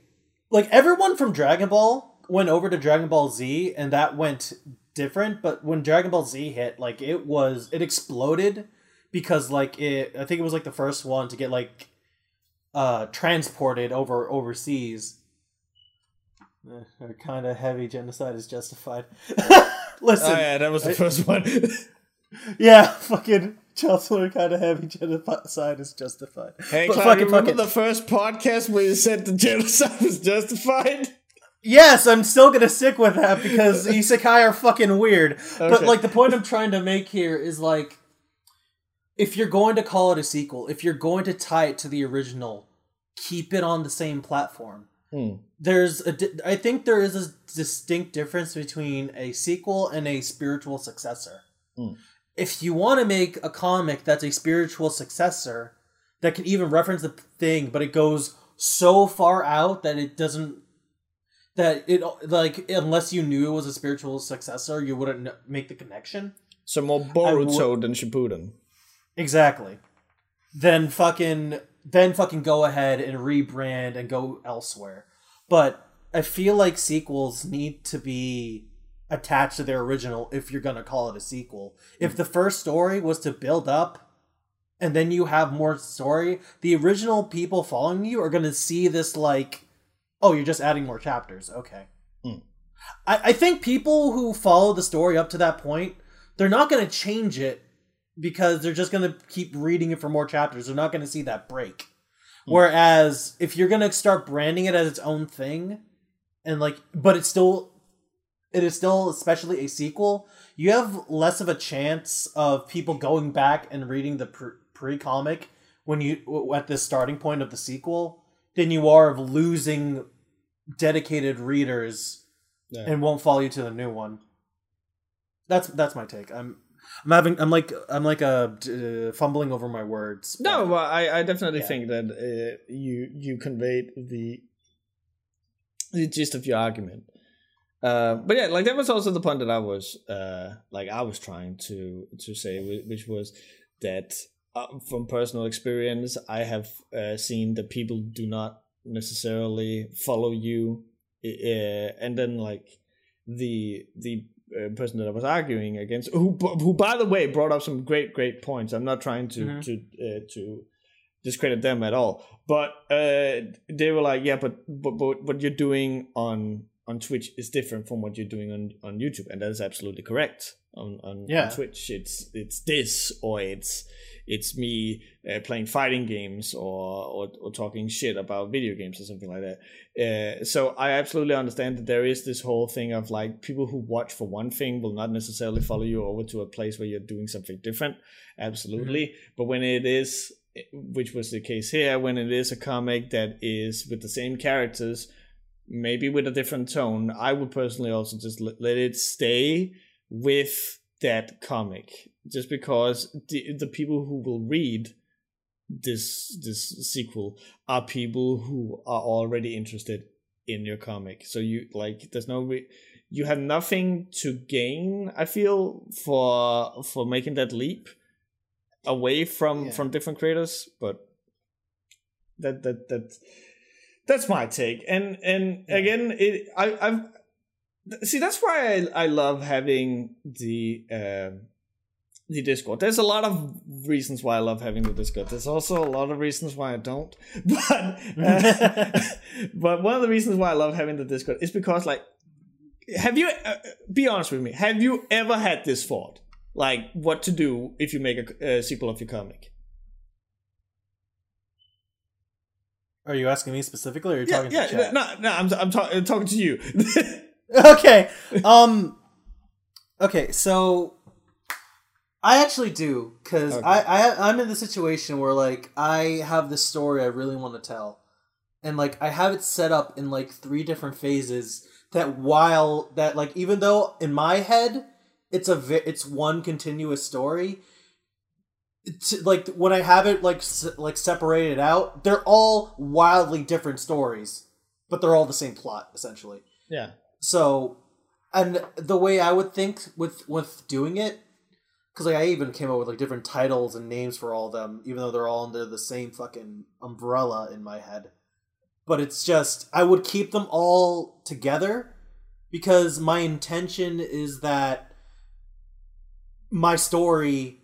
like everyone from Dragon Ball went over to Dragon Ball Z and that went different, but when Dragon Ball Z hit, like it was it exploded because like it I think it was like the first one to get like uh transported over overseas. Eh, kind of heavy genocide is justified. Listen, oh yeah, that was the I, first one. yeah, fucking Chancellor kind of heavy genocide is justified. Hey, but Clyde, remember the first podcast where you said the genocide was justified? Yes, I'm still gonna stick with that because isekai are fucking weird. Okay. But like the point I'm trying to make here is like if you're going to call it a sequel, if you're going to tie it to the original, keep it on the same platform. Hmm. There's a, di- I think there is a distinct difference between a sequel and a spiritual successor. Hmm if you want to make a comic that's a spiritual successor that can even reference the thing, but it goes so far out that it doesn't that it like unless you knew it was a spiritual successor, you wouldn't make the connection. So more Boruto than Shippuden. Exactly. Then fucking then fucking go ahead and rebrand and go elsewhere. But I feel like sequels need to be attached to their original if you're going to call it a sequel. If the first story was to build up and then you have more story, the original people following you are going to see this like, oh, you're just adding more chapters. Okay. Mm. I, I think people who follow the story up to that point, they're not going to change it because they're just going to keep reading it for more chapters. They're not going to see that break. Mm. Whereas if you're going to start branding it as its own thing, and like, but it's still it is still especially a sequel, you have less of a chance of people going back and reading the pre comic when you at this starting point of the sequel than you are of losing dedicated readers Yeah. and won't follow you to the new one. That's that's my take. I'm I'm having I'm like I'm like a uh, fumbling over my words. but- No, I, I definitely Yeah. think that uh, you you conveyed the the gist of your argument. Uh, but yeah, like that was also the point that I was uh, like I was trying to to say, which was that uh, from personal experience, I have uh, seen that people do not necessarily follow you, uh, and then like the the uh, person that I was arguing against, who who by the way brought up some great great points. I'm not trying to Mhm. to uh, to discredit them at all, but uh, they were like, yeah, but but but what you're doing on on Twitch is different from what you're doing on on YouTube, and that is absolutely correct. On on, Yeah. on Twitch, it's it's this or it's it's me uh, playing fighting games or, or or talking shit about video games or something like that. Uh, so I absolutely understand that there is this whole thing of like people who watch for one thing will not necessarily follow you over to a place where you're doing something different. Absolutely, but when it is, which was the case here, when it is a comic that is with the same characters, maybe with a different tone, I would personally also just let it stay with that comic, just because the the people who will read this this sequel are people who are already interested in your comic. So you like there's no re- you have nothing to gain. I feel for for making that leap away from Yeah. from different creators, but that that that that's my take. And and Yeah. again, it I I've see that's why I I love having the. Um, the Discord. There's a lot of reasons why I love having the Discord. There's also a lot of reasons why I don't. But uh, but one of the reasons why I love having the Discord is because like have you uh, be honest with me. Have you ever had this thought? Like what to do if you make a, a sequel of your comic? Are you asking me specifically, or are you Yeah, talking yeah. to chat? No, no, I'm I'm, ta- I'm talking to you. okay. Um. Okay. So I actually do because Okay. I, I I'm in the situation where like I have this story I really want to tell, and like I have it set up in like three different phases. That while that like even though in my head it's a vi- it's one continuous story. It's, like when I have it like s- like separated out, they're all wildly different stories, but they're all the same plot essentially. yeah. So, and the way I would think with with doing it, because like I even came up with like different titles and names for all of them, even though they're all under the same fucking umbrella in my head. But it's just I would keep them all together because my intention is that my story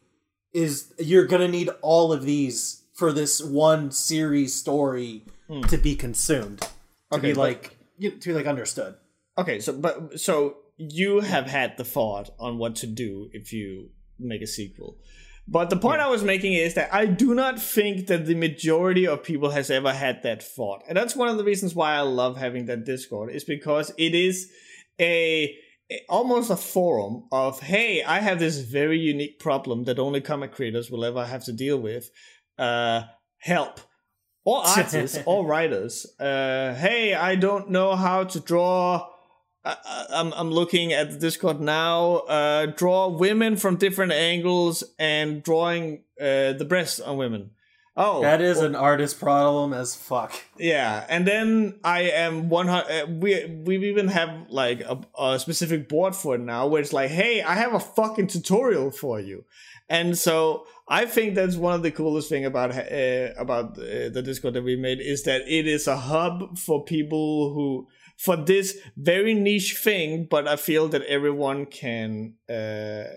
is you're gonna need all of these for this one series story Hmm. to be consumed to Okay, be but- like to be like understood. Okay, so but so you have had the thought on what to do if you make a sequel. But the point I was making is that I do not think that the majority of people has ever had that thought. And that's one of the reasons why I love having that Discord is because it is a, a- almost a forum of hey, I have this very unique problem that only comic creators will ever have to deal with. Uh help or artists or writers. Uh, hey, I don't know how to draw. I, I- I'm I'm looking at the Discord now. Uh, draw women from different angles and drawing uh, the breasts on women. Oh, That is an artist problem as fuck. yeah, and then I am one hundred. Uh, we we even have like a, a specific board for it now, where it's like, hey, I have a fucking tutorial for you, and so I think that's one of the coolest thing about uh, about uh, the Discord that we made is that it is a hub for people who for this very niche thing, but I feel that everyone can uh,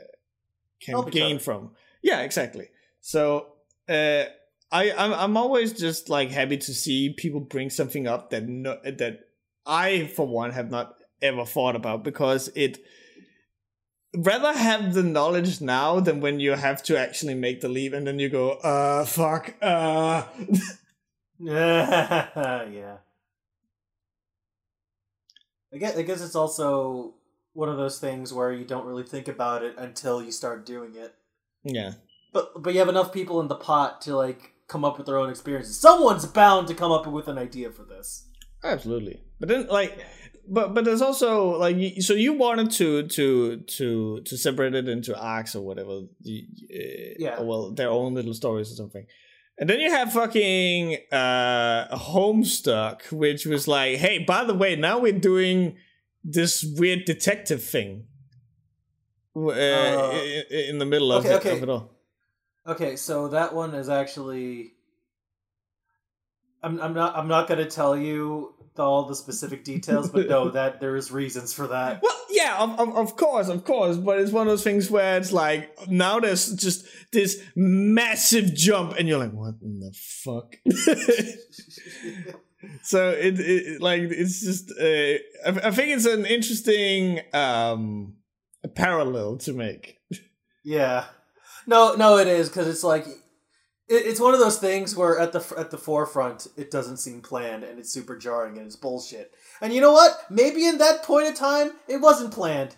can Help gain from. Yeah, exactly. So. Uh, I I'm, I'm always just like happy to see people bring something up that no, that I for one have not ever thought about because it rather have the knowledge now than when you have to actually make the leap and then you go uh fuck uh yeah. I guess, I guess it's also one of those things where you don't really think about it until you start doing it. yeah But but you have enough people in the pot to like come up with their own experiences. Someone's bound to come up with an idea for this. absolutely but then like but but there's also like so you wanted to to to to separate it into acts or whatever. uh, Yeah. Well, their own little stories or something. And then you have fucking uh Homestuck, which was like, hey, by the way, now we're doing this weird detective thing. Uh, Uh, in the middle of, okay, it, okay. of it all. Okay, so that one is actually. I'm I'm not I'm not gonna tell you all the specific details, but no, that there is reasons for that. Well, yeah, of, of, of course, of course, but it's one of those things where it's like now there's just this massive jump, and you're like, what in the fuck? so it, it like it's just uh, I, I think it's an interesting um parallel to make. Yeah, no, no, it is because it's like it, it's one of those things where at the at the forefront it doesn't seem planned and it's super jarring and it's bullshit. And you know what? Maybe in that point of time it wasn't planned,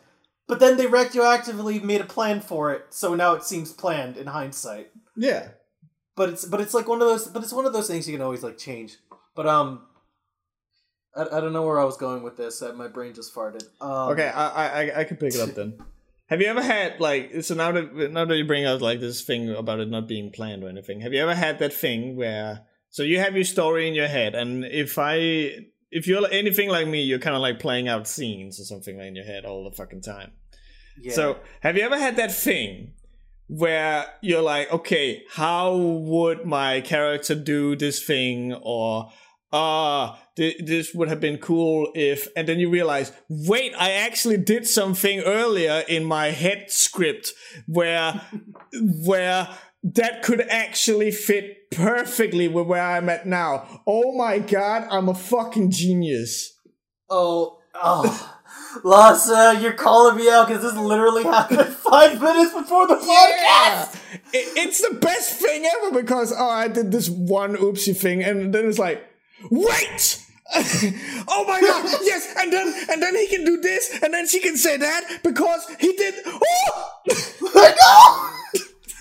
but then they retroactively made a plan for it, so now it seems planned in hindsight. Yeah. but it's but it's like one of those but it's one of those things you can always like change but um i, I don't know where i was going with this uh, my brain just farted um, Okay, I, I I- I can pick it up then. Have you ever had like so now that now that you bring out like this thing about it not being planned or anything? Have you ever had that thing where so you have your story in your head, and if I if you're anything like me, you're kind of like playing out scenes or something like in your head all the fucking time. yeah. So have you ever had that thing where you're like, okay, how would my character do this thing or ah, th- this would have been cool if, and then you realize, wait, I actually did something earlier in my head script where, where that could actually fit perfectly with where I'm at now. Oh my god, I'm a fucking genius. oh oh Lasse, you're calling me out because this literally happened five minutes before the podcast. It, it's the best thing ever because oh, I did this one oopsie thing, and then it's like, wait. oh my god! Yes, and then and then he can do this, and then she can say that because he did. Oh!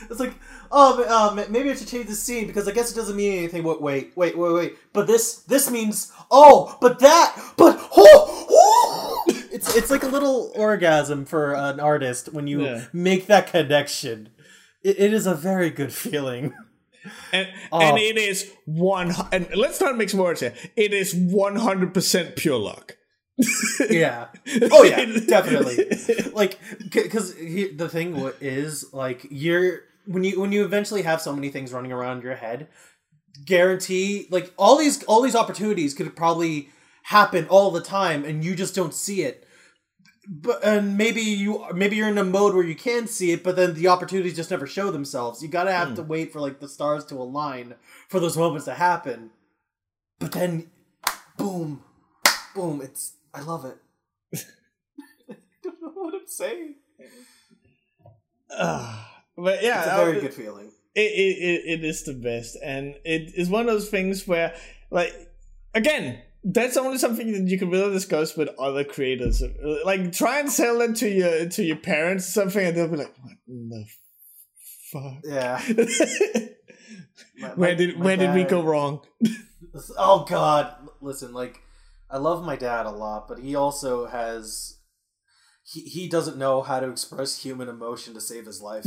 It's like, oh, ma- uh, maybe I should change the scene because I guess it doesn't mean anything. Wait, wait, wait, wait, wait. But this, this means, oh, but that, but oh, oh. It's it's like a little orgasm for an artist when you Yeah. make that connection. It, it is a very good feeling. And Oh. and it is one. And let's not mix words here. It is one hundred percent pure luck. Yeah. Oh yeah, definitely. Like, because the thing is, like, you're when you when you eventually have so many things running around your head, guarantee like all these all these opportunities could probably happen all the time, and you just don't see it. But and maybe you maybe you're in a mode where you can see it, but then the opportunities just never show themselves. You gotta have to wait for like the stars to align for those moments to happen. But then, boom, boom! It's I love it. I don't know what I'm saying. Ah, but yeah, It's a very uh, good feeling. it, it, it, it is the best and it is one of those things where like again that's only something that you can really discuss with other creators like try and sell it to your to your parents or something and they'll be like what in the fuck Yeah. My- where did my where did we go wrong Oh God! Listen, like I love my dad a lot, but he also has he he doesn't know how to express human emotion to save his life.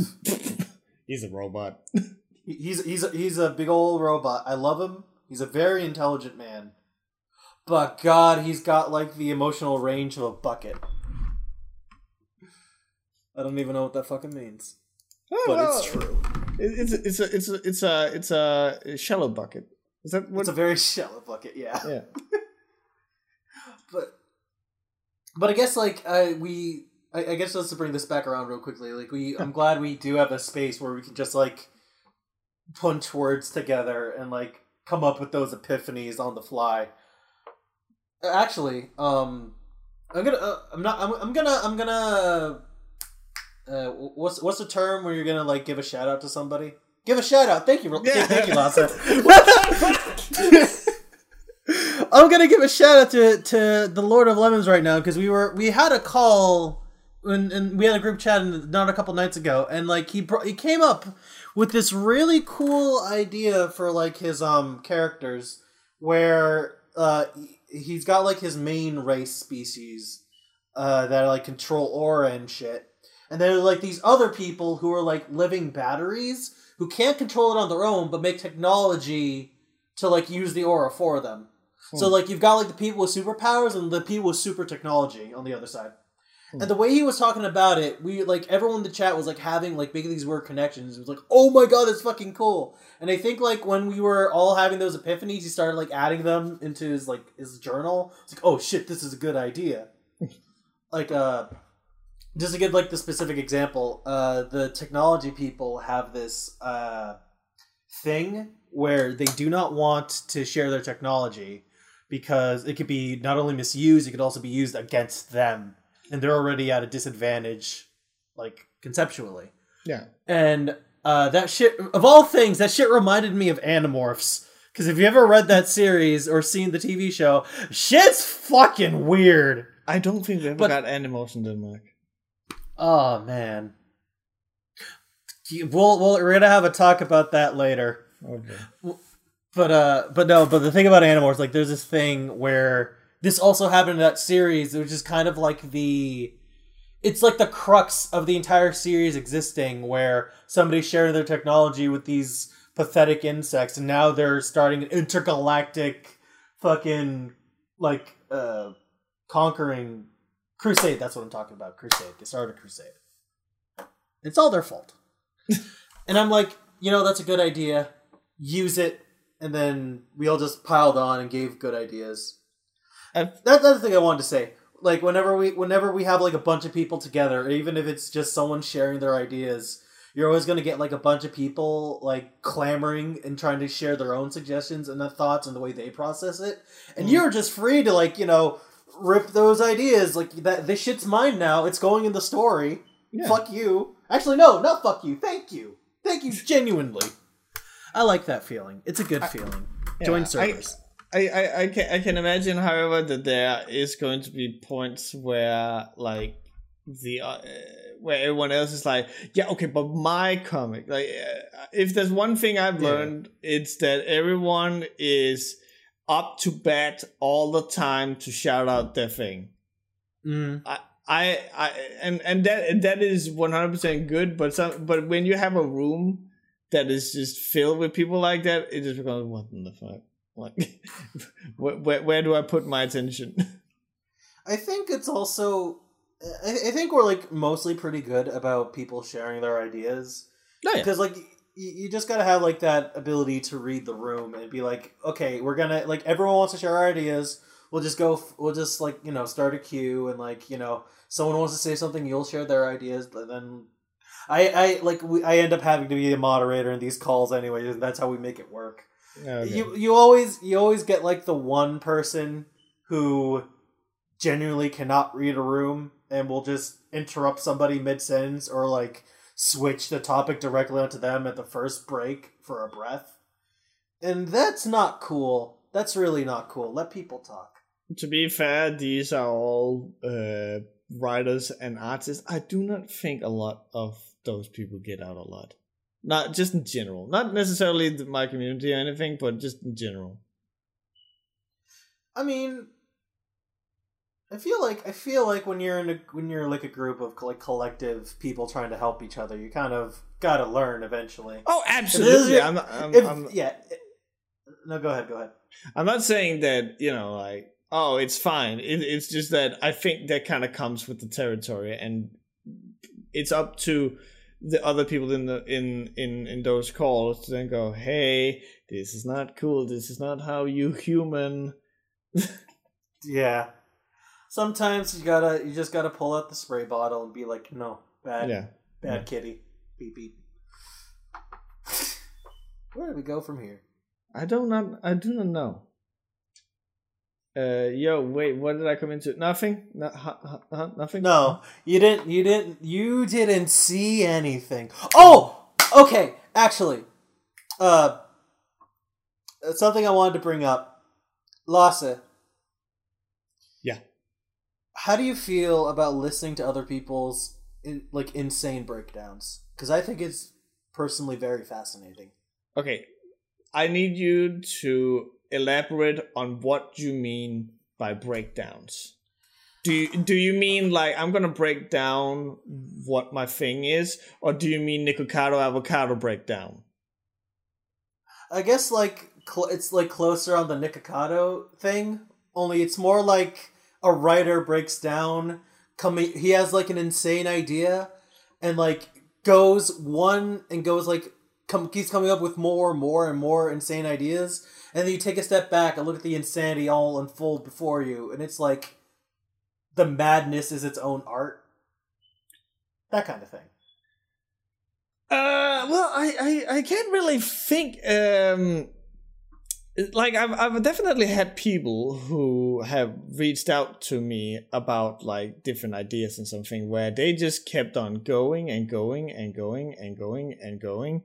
he's a robot he's he's a, he's a big old robot. I love him. He's a very intelligent man. But God, he's got like the emotional range of a bucket. I don't even know what that fucking means, Oh, but well, it's true. it- it's it's a it's a it's a it's a shallow bucket is that what It's a very shallow bucket, yeah. yeah but but I guess like uh, we I, I guess let's to bring this back around real quickly. Like we I'm glad we do have a space where we can just like punch words together and like come up with those epiphanies on the fly. Actually, um I'm gonna uh, I'm not I'm, I'm gonna I'm gonna uh what's what's the term where you're gonna like give a shout out to somebody? Give a shout out. Thank you. Yeah. Thank you, Lasse. I'm gonna give a shout out to to the Lord of Lemons right now because we were we had a call and, and we had a group chat and not a couple nights ago and like he brought he came up with this really cool idea for like his um characters where uh, he's got like his main race species uh, that like control aura and shit, and there are like these other people who are like living batteries who can't control it on their own, but make technology to like use the aura for them. So Hmm. like you've got like the people with superpowers and the people with super technology on the other side. And the way he was talking about it, we like everyone in the chat was like having like making these weird connections. It was like, oh my god, that's fucking cool. And I think like when we were all having those epiphanies, he started like adding them into his like his journal. It's like, oh shit, this is a good idea. like uh just to give like the specific example, uh the technology people have this uh thing where they do not want to share their technology because it could be not only misused, it could also be used against them. And they're already at a disadvantage, like conceptually. Yeah. And uh, that shit, of all things, that shit reminded me of Animorphs. Because if you ever read that series or seen the TV show, shit's fucking weird. I don't think we ever But- got animals in Denmark. Oh man. We'll, we'll we're gonna have a talk about that later. Okay. But uh, but no, but the thing about Animorphs, like, there's this thing where this also happened in that series, which is kind of like the, it's like the crux of the entire series existing, where somebody's sharing their technology with these pathetic insects, and now they're starting an intergalactic, fucking like uh, conquering crusade. That's what I'm talking about. Crusade. They started a crusade. It's all their fault. and I'm like, you know, that's a good idea. Use it and then we all just piled on and gave good ideas. That's the thing I wanted to say. Like whenever we whenever we have like a bunch of people together, even if it's just someone sharing their ideas, you're always gonna get like a bunch of people like clamoring and trying to share their own suggestions and their thoughts and the way they process it. And Mm. you're just free to like, you know, rip those ideas. Like that this shit's mine now. It's going in the story. Yeah. Fuck you. Actually no, not fuck you. Thank you. Thank you genuinely. I like that feeling. It's a good feeling. Join servers. I, I, I I can I can imagine, however, that there is going to be points where like the uh, where everyone else is like, yeah, okay, but my comic, like, uh, if there's one thing I've Yeah. learned, it's that everyone is up to bat all the time to shout out their thing. Mm. I, I, I and and that that is one hundred percent good. But some, but when you have a room that is just filled with people like that, it just becomes what in the fuck? Like, where, where where do I put my attention? I think it's also. I, I think we're like mostly pretty good about people sharing their ideas No, yeah. because like you just gotta have like that ability to read the room and be like, okay, we're gonna like everyone wants to share our ideas. We'll just go. f- We'll just like you know start a queue and like you know someone wants to say something, you'll share their ideas, but then. I, I like we, I end up having to be a moderator in these calls anyway, and that's how we make it work. Okay. You you always you always get like the one person who genuinely cannot read a room and will just interrupt somebody mid sentence or like switch the topic directly onto them at the first break for a breath. And that's not cool. That's really not cool. Let people talk. to be fair, these are all uh, writers and artists. I do not think a lot of those people get out a lot. Not just in general, not necessarily my community or anything, but just in general. I mean, I feel like I feel like when you're in a when you're like a group of like collective people trying to help each other, you kind of gotta learn eventually. Oh, absolutely. I'm, I'm, If, I'm, yeah. No, go ahead. Go ahead. I'm not saying that you know, like, oh, it's fine. It, it's just that I think that kind of comes with the territory, and it's up to the other people in the in in in those calls to then go, hey, this is not cool. This is not how you human. Yeah. Sometimes you gotta you just gotta pull out the spray bottle and be like, no, bad, Yeah. bad yeah. kitty, beep beep. Where do we go from here? I don't not. I do not know. Uh, yo, wait, what did I come into? Nothing. No, huh, huh, huh, nothing. No, you didn't. You didn't. You didn't see anything. Oh, okay. Actually, uh, something I wanted to bring up. Lasse. Yeah. How do you feel about listening to other people's in, like insane breakdowns? Because I think it's personally very fascinating. Okay, I need you to elaborate on what you mean by breakdowns. Do you, do you mean like I'm gonna break down what my thing is, or do you mean Nikocado avocado breakdown? I guess like cl- it's like closer on the Nikocado thing. Only it's more like a writer breaks down. Coming, he has like an insane idea, and like goes one and goes like come keeps coming up with more and more and more insane ideas, and then you take a step back and look at the insanity all unfold before you, and it's like the madness is its own art. That kind of thing. Uh, well, I, I, I can't really think. Um, like I've I've definitely had people who have reached out to me about like different ideas and something where they just kept on going and going and going and going and going.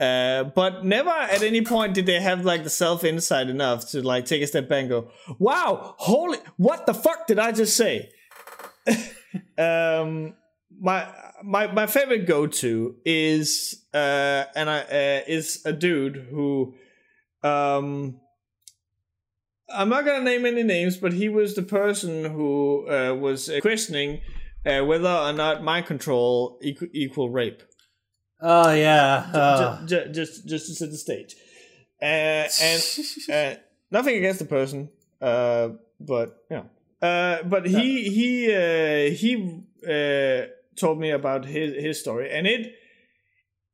Uh, but never at any point did they have like the self insight enough to like take a step back and go, "Wow, holy, what the fuck did I just say?" um, my my my favorite go to is uh, and I uh, is a dude who um I'm not gonna name any names, but he was the person who uh, was questioning uh, whether or not mind control equal, equal rape. Oh yeah, uh. just, just just to set the stage, uh, and uh, nothing against the person, uh, but yeah, uh, but he he uh, he uh, told me about his his story, and it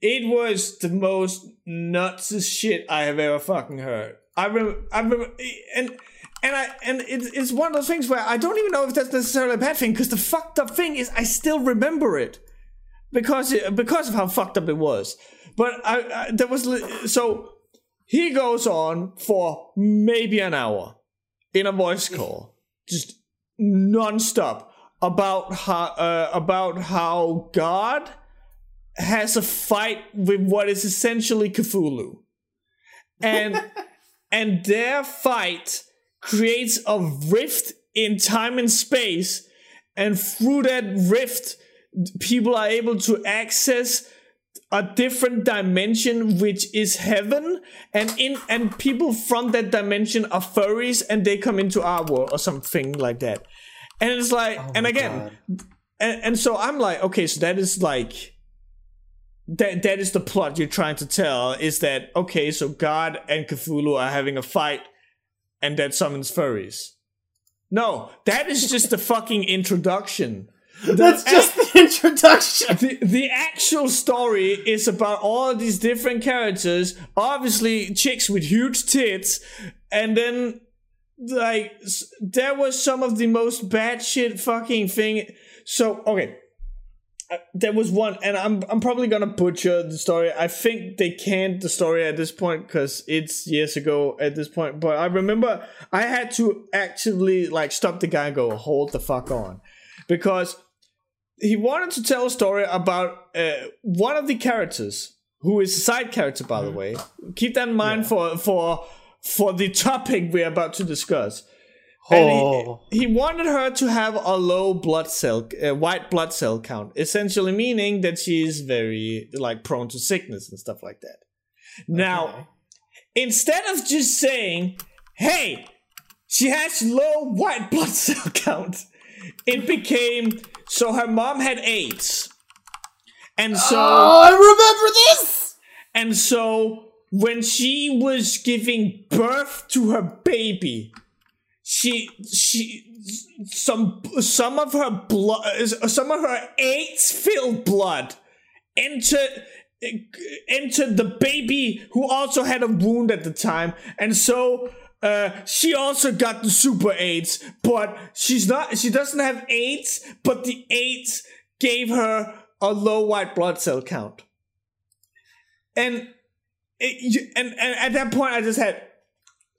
it was the most nuts shit I have ever fucking heard. I remember, I remember, and and I and it's it's one of those things where I don't even know if that's necessarily a bad thing because the fucked up thing is I still remember it because it, because of how fucked up it was. But I, I there was so he goes on for maybe an hour in a voice call, just nonstop about how uh, about how God has a fight with what is essentially Cthulhu, and and their fight creates a rift in time and space, and through that rift, people are able to access a different dimension which is heaven and in and people from that dimension are furries and they come into our world or something like that. And it's like oh and again and, and so i'm like okay so that is like that that is the plot you're trying to tell is that okay so god and cthulhu are having a fight and that summons furries. No that is just the fucking introduction that's just the introduction. The, the actual story is about all of these different characters, obviously chicks with huge tits, and then like there was some of the most bad shit fucking thing. So okay, uh, there was one, and I'm I'm probably gonna butcher the story. I think they canned the story at this point because it's years ago at this point. But I remember I had to actively like stop the guy and go, hold the fuck on, because he wanted to tell a story about uh, one of the characters who is a side character by the mm-hmm. way keep that in mind yeah. for for for the topic we're about to discuss oh. He, he, wanted her to have a low blood cell uh, white blood cell count essentially meaning that she's very like prone to sickness and stuff like that now instead of just saying hey she has low white blood cell count it became so her mom had AIDS. And so Oh, I remember this. And so when she was giving birth to her baby, she she some some of her blood some of her AIDS filled blood entered entered the baby who also had a wound at the time and so uh, she also got the super AIDS, but she's not. She doesn't have AIDS, but the AIDS gave her a low white blood cell count. And it, and and at that point, I just had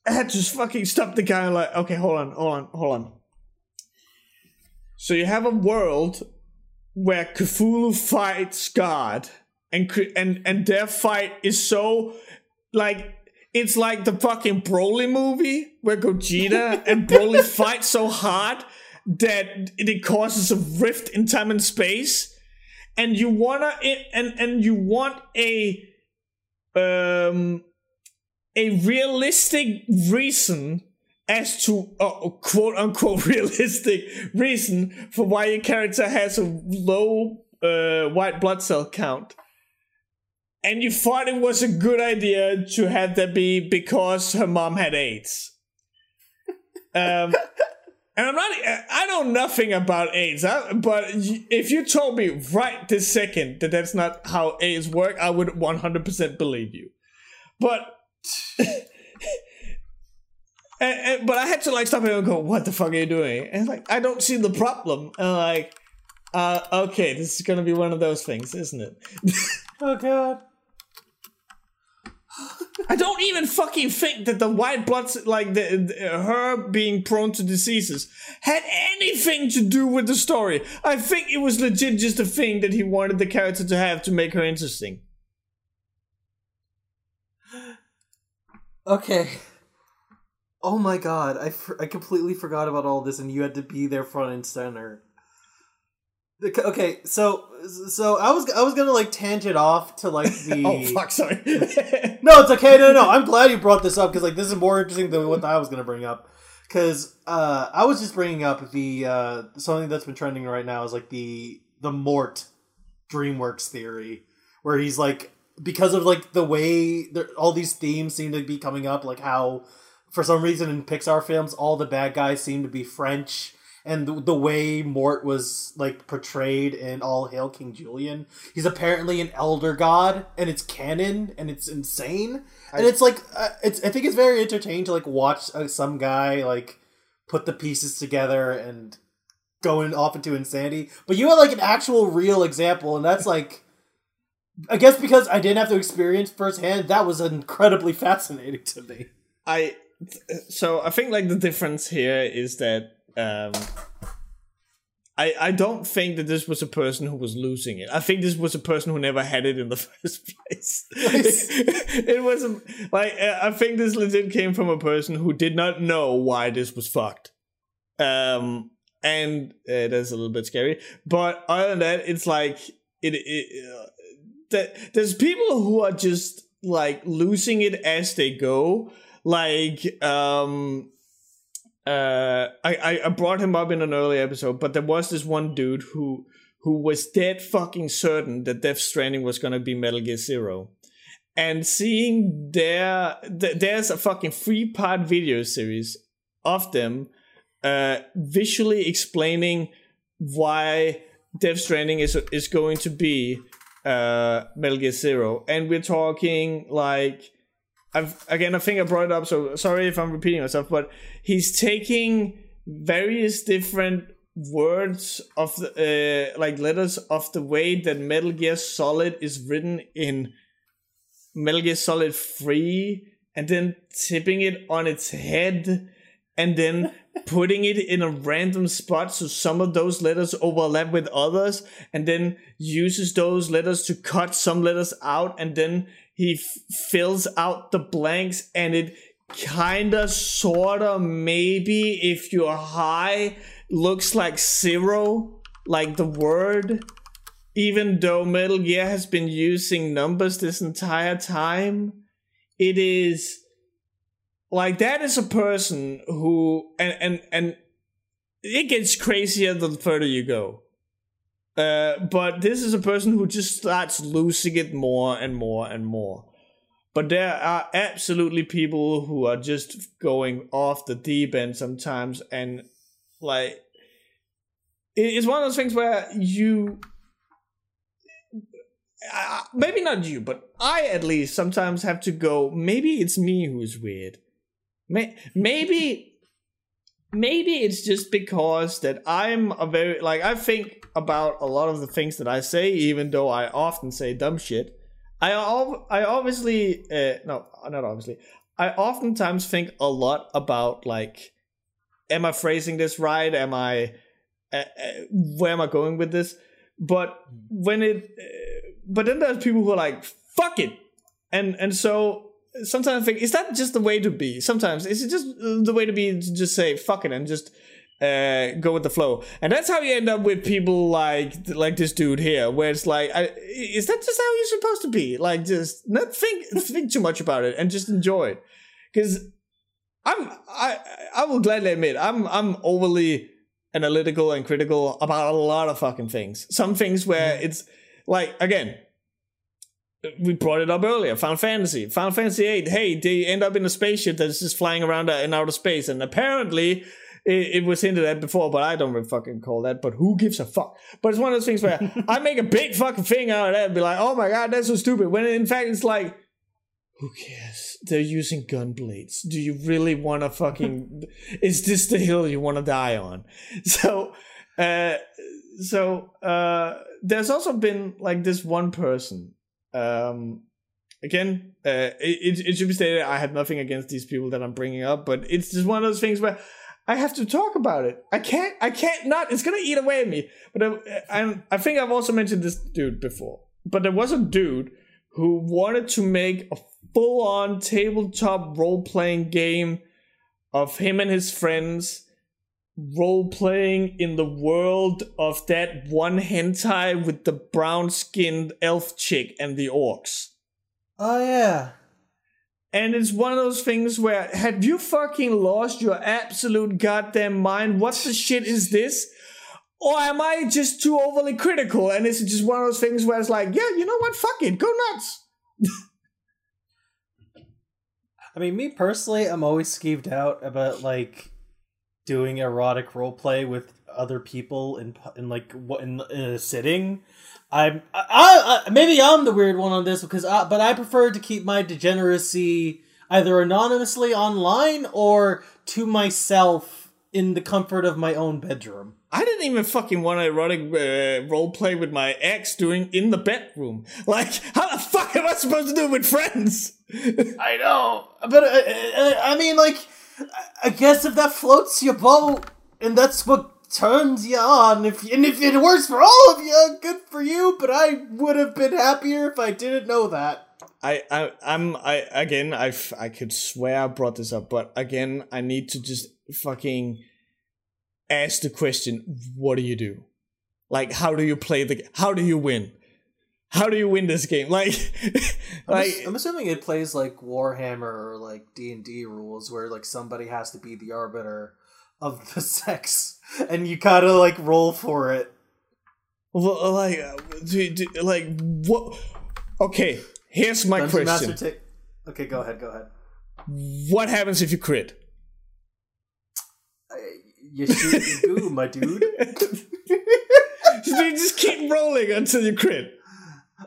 I had to just fucking stop the guy. Like, okay, hold on, hold on, hold on. So you have a world where Cthulhu fights God, and and and their fight is so like it's like the fucking Broly movie where Gogeta and Broly fight so hard that it causes a rift in time and space, and you wanna and and you want a um a realistic reason as to uh, quote unquote realistic reason for why your character has a low uh, white blood cell count. And you thought it was a good idea to have that be because her mom had AIDS. Um, and I'm not, I know nothing about AIDS, but if you told me right this second that that's not how AIDS work, I would 100% believe you. But And, and, but I had to like stop him and go, "What the fuck are you doing?" And like, I don't see the problem. And like, uh, okay, this is gonna be one of those things, isn't it? oh god. I don't even fucking think that the white blood, like the, the, her being prone to diseases, had anything to do with the story. I think it was legit just a thing that he wanted the character to have to make her interesting. Okay. Oh my god, I, for- I completely forgot about all this, and you had to be there front and center. Okay, so so I was I was gonna like tangent off to like the oh fuck sorry no it's okay no no I'm glad you brought this up because like this is more interesting than what I was gonna bring up because uh, I was just bringing up the uh, something that's been trending right now is like the the Mort DreamWorks theory where he's like because of like the way all these themes seem to be coming up like how for some reason in Pixar films, all the bad guys seem to be French. And the, the way Mort was like portrayed in All Hail King Julien. he's apparently an elder god, and it's canon, and it's insane. I, and it's like, uh, it's I think it's very entertaining to like watch uh, some guy like put the pieces together and going off into insanity. But you had like an actual real example, and that's like, I guess because I didn't have to experience firsthand, that was incredibly fascinating to me. I so I think like the difference here is that um, I I don't think that this was a person who was losing it. I think this was a person who never had it in the first place. it was a, like I think this legit came from a person who did not know why this was fucked. Um, and uh, that's a little bit scary. But other than that, it's like it. it uh, that there's people who are just like losing it as they go like um uh I, I brought him up in an early episode, but there was this one dude who who was dead fucking certain that Death Stranding was gonna be Metal Gear Zero. And seeing there th- there's a fucking three part video series of them uh visually explaining why Death Stranding is is going to be uh Metal Gear Zero. And we're talking like I've again I think I brought it up, so sorry if I'm repeating myself, but he's taking various different words of the uh, like letters of the way that Metal Gear Solid is written in Metal Gear Solid 3 and then tipping it on its head and then putting it in a random spot so some of those letters overlap with others and then uses those letters to cut some letters out and then he f- fills out the blanks and it kinda sorta maybe if you're high looks like zero like the word. Even though metal gear has been using numbers this entire time it is like that is a person who and and and it gets crazier the further you go uh, but this is a person who just starts losing it more and more and more. But there are absolutely people who are just going off the deep end sometimes, and like it's one of those things where you maybe not you, but I at least sometimes have to go. Maybe it's me who's weird. May- maybe maybe it's just because that I'm a very like I think about a lot of the things that I say, even though I often say dumb shit. I I obviously uh, no not obviously I oftentimes think a lot about like am I phrasing this right? Am I uh, uh, where am I going with this? But when it uh, but then there's people who are like fuck it, and and so sometimes I think, is that just the way to be? Sometimes is it just the way to be to just say fuck it and just uh, go with the flow, and that's how you end up with people like like this dude here, where it's like, I, is that just how you're supposed to be? Like, just not think think too much about it and just enjoy it, because I'm I I will gladly admit I'm I'm overly analytical and critical about a lot of fucking things. Some things where it's like again, we brought it up earlier. Final Fantasy, Final Fantasy VIII. Hey, they end up in a spaceship that's just flying around in outer space, and apparently it, it was hinted at before, but I don't really fucking call that. But who gives a fuck? But it's one of those things where I make a big fucking thing out of that and be like, oh my god, that's so stupid. When in fact it's like, who cares? They're using gun blades. Do you really want to fucking? is this the hill you want to die on? So, uh, so uh, there's also been like this one person. Um, again, uh, it, it should be stated I have nothing against these people that I'm bringing up, but it's just one of those things where I have to talk about it. I can't. I can't not. It's gonna eat away at me. But I, I, I think I've also mentioned this dude before. But there was a dude who wanted to make a full-on tabletop role-playing game of him and his friends role-playing in the world of that one hentai with the brown-skinned elf chick and the orcs. Oh yeah. And it's one of those things where have you fucking lost your absolute goddamn mind? What the shit is this? Or am I just too overly critical? And it's just one of those things where it's like, yeah, you know what? Fuck it, go nuts. I mean, me personally, I'm always skeeved out about like doing erotic roleplay with other people in in like what in, in a sitting. I'm I, I, maybe I'm the weird one on this because I, but I prefer to keep my degeneracy either anonymously online or to myself in the comfort of my own bedroom. I didn't even fucking want to erotic uh, role play with my ex doing in the bedroom. Like, how the fuck am I supposed to do it with friends? I know, but uh, uh, I mean, like, I guess if that floats your boat and that's what turns you on. If and if it works for all of you, good for you. But I would have been happier if I didn't know that. I, I I'm I again I I could swear I brought this up, but again I need to just fucking ask the question: What do you do? Like, how do you play the? How do you win? How do you win this game? Like, like I'm, I'm assuming it plays like Warhammer or like D and D rules, where like somebody has to be the arbiter of the sex, and you gotta like roll for it. Well, like, uh, do, do, like what? Okay, here's my Dungeon question. Okay, go ahead. Go ahead. What happens if you crit? Uh, you shoot goo, my dude. you just keep rolling until you crit.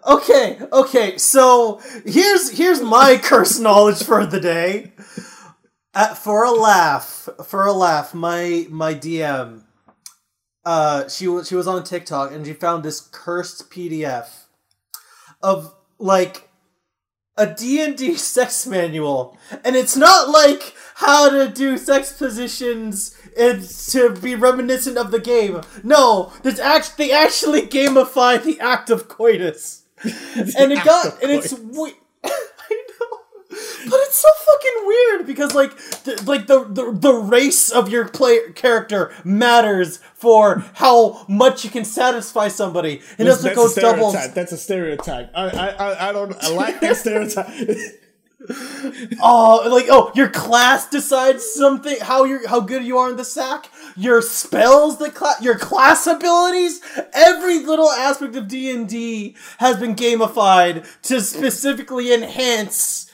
Okay, okay. So here's here's my curse knowledge for the day. Uh, for a laugh, for a laugh, my my DM, uh, she was she was on TikTok and she found this cursed PDF of like a D&D sex manual and it's not like how to do sex positions and to be reminiscent of the game. No, there's actually they actually gamify the act of coitus. and it got and it's we- but it's so fucking weird because like th- like the, the the race of your player character matters for how much you can satisfy somebody. It doesn't go double. That's a stereotype. I I I don't I like that stereotype. oh, like oh, your class decides something how you how good you are in the sack. Your spells, the class, your class abilities, every little aspect of D and D has been gamified to specifically enhance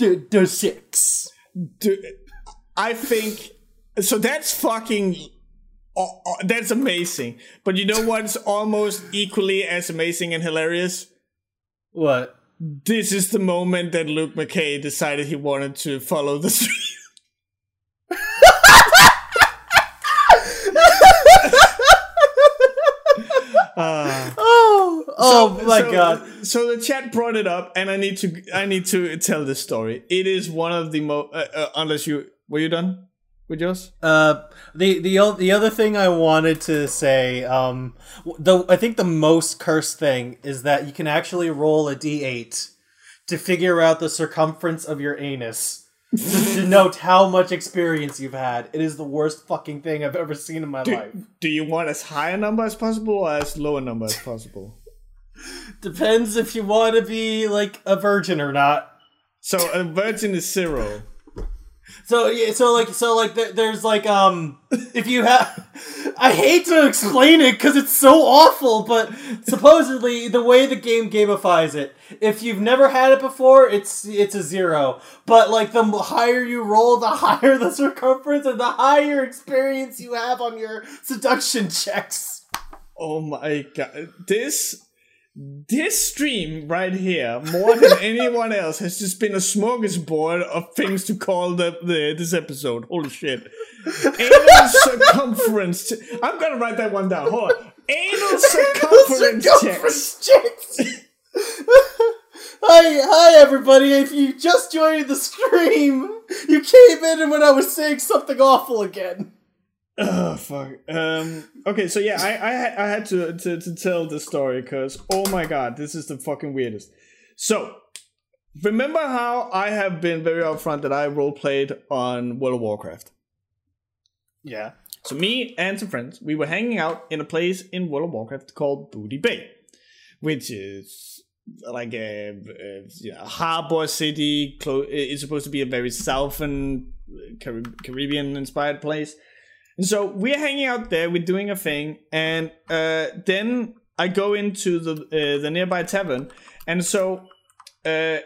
the, six. I think so. That's fucking. Uh, uh, that's amazing. But you know what's almost equally as amazing and hilarious? What? This is the moment that Luke McKay decided he wanted to follow the stream. uh, oh, so, my so, god! So the chat brought it up, and I need to I need to tell this story. It is one of the most. Uh, uh, unless you were you done with yours? Uh, the the the other thing I wanted to say, um, the I think the most cursed thing is that you can actually roll a d8 to figure out the circumference of your anus to denote how much experience you've had. It is the worst fucking thing I've ever seen in my Do, life. do you want as high a number as possible or as low a number as possible? Depends if you want to be like a virgin or not. So a virgin is zero. So yeah, so like so like th- there's like um if you have I hate to explain it because it's so awful, but supposedly the way the game gamifies it, if you've never had it before, it's it's a zero. But like the higher you roll, the higher the circumference and the higher experience you have on your seduction checks. Oh my god. This this stream right here, more than anyone else, has just been a smorgasbord of things to call the, the this episode. Holy shit. Anal circumference. I'm gonna write that one down. Hold on. Anal circumference checks. checks. Hi, hi everybody! If you just joined the stream, you came in and when I was saying something awful again. Oh fuck. Um. Okay. So yeah, I I had, I had to, to to tell this story because oh my god, this is the fucking weirdest. So remember how I have been very upfront that I role played on World of Warcraft. Yeah. So me and some friends, we were hanging out in a place in World of Warcraft called Booty Bay, which is like a, a you know, harbor city. Clo- it's supposed to be a very southern Carib- Caribbean inspired place. And so we're hanging out there, we're doing a thing, and uh, then I go into the uh, the nearby tavern, and so uh,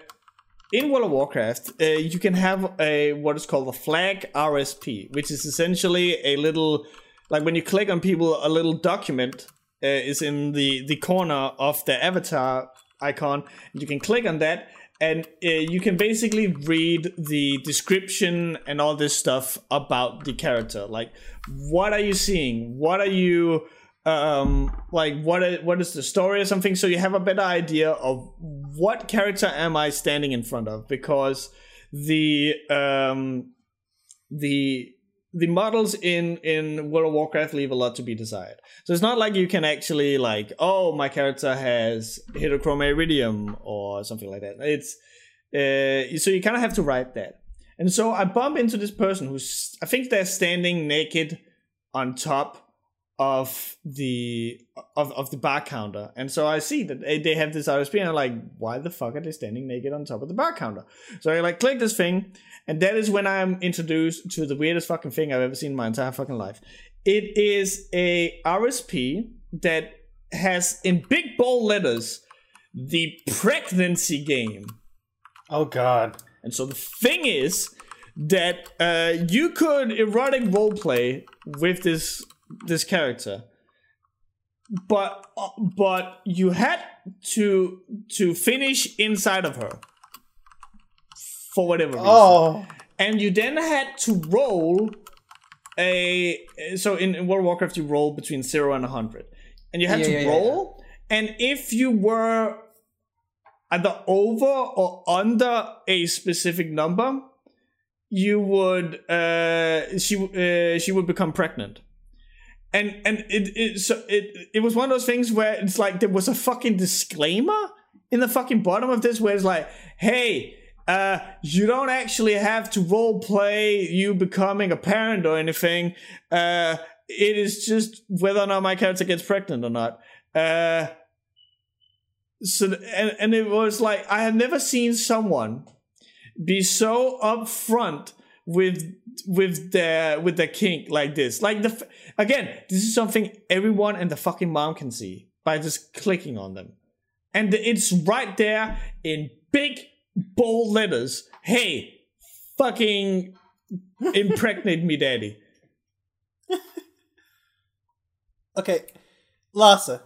in World of Warcraft, uh, you can have a what is called a flag RSP, which is essentially a little like when you click on people, a little document uh, is in the the corner of the avatar icon. And you can click on that, and uh, you can basically read the description and all this stuff about the character. Like, what are you seeing? What are you um like what is, what is the story or something so you have a better idea of what character am i standing in front of because the um the the models in in world of warcraft leave a lot to be desired. So it's not like you can actually like oh my character has heterochromia iridium or something like that. It's uh so you kind of have to write that. And so i bump into this person who's i think they're standing naked on top of the of, of the bar counter and so i see that they, they have this rsp and i'm like why the fuck are they standing naked on top of the bar counter so i like click this thing and that is when i'm introduced to the weirdest fucking thing i've ever seen in my entire fucking life. It is a rsp that has in big bold letters the pregnancy game. Oh God. and so the thing is that uh, you could erotic roleplay with this this character, but uh, but you had to to finish inside of her. For whatever reason, Oh. and you then had to roll a so in, in World of Warcraft you roll between zero and hundred, and you had Yeah, to yeah, yeah, roll, and if you were either over or under a specific number, you would uh, she uh, she would become pregnant. And and it it so it it was one of those things where it's like there was a fucking disclaimer in the fucking bottom of this where it's like, hey, uh, you don't actually have to role play you becoming a parent or anything. Uh, it is just whether or not my character gets pregnant or not. Uh, so and, and it was like I have never seen someone be so upfront with with the with the kink like this. Like the again, this is something everyone and the fucking mom can see by just clicking on them, and it's right there in big bold letters. Hey, fucking impregnate me, daddy. Okay, Lasse.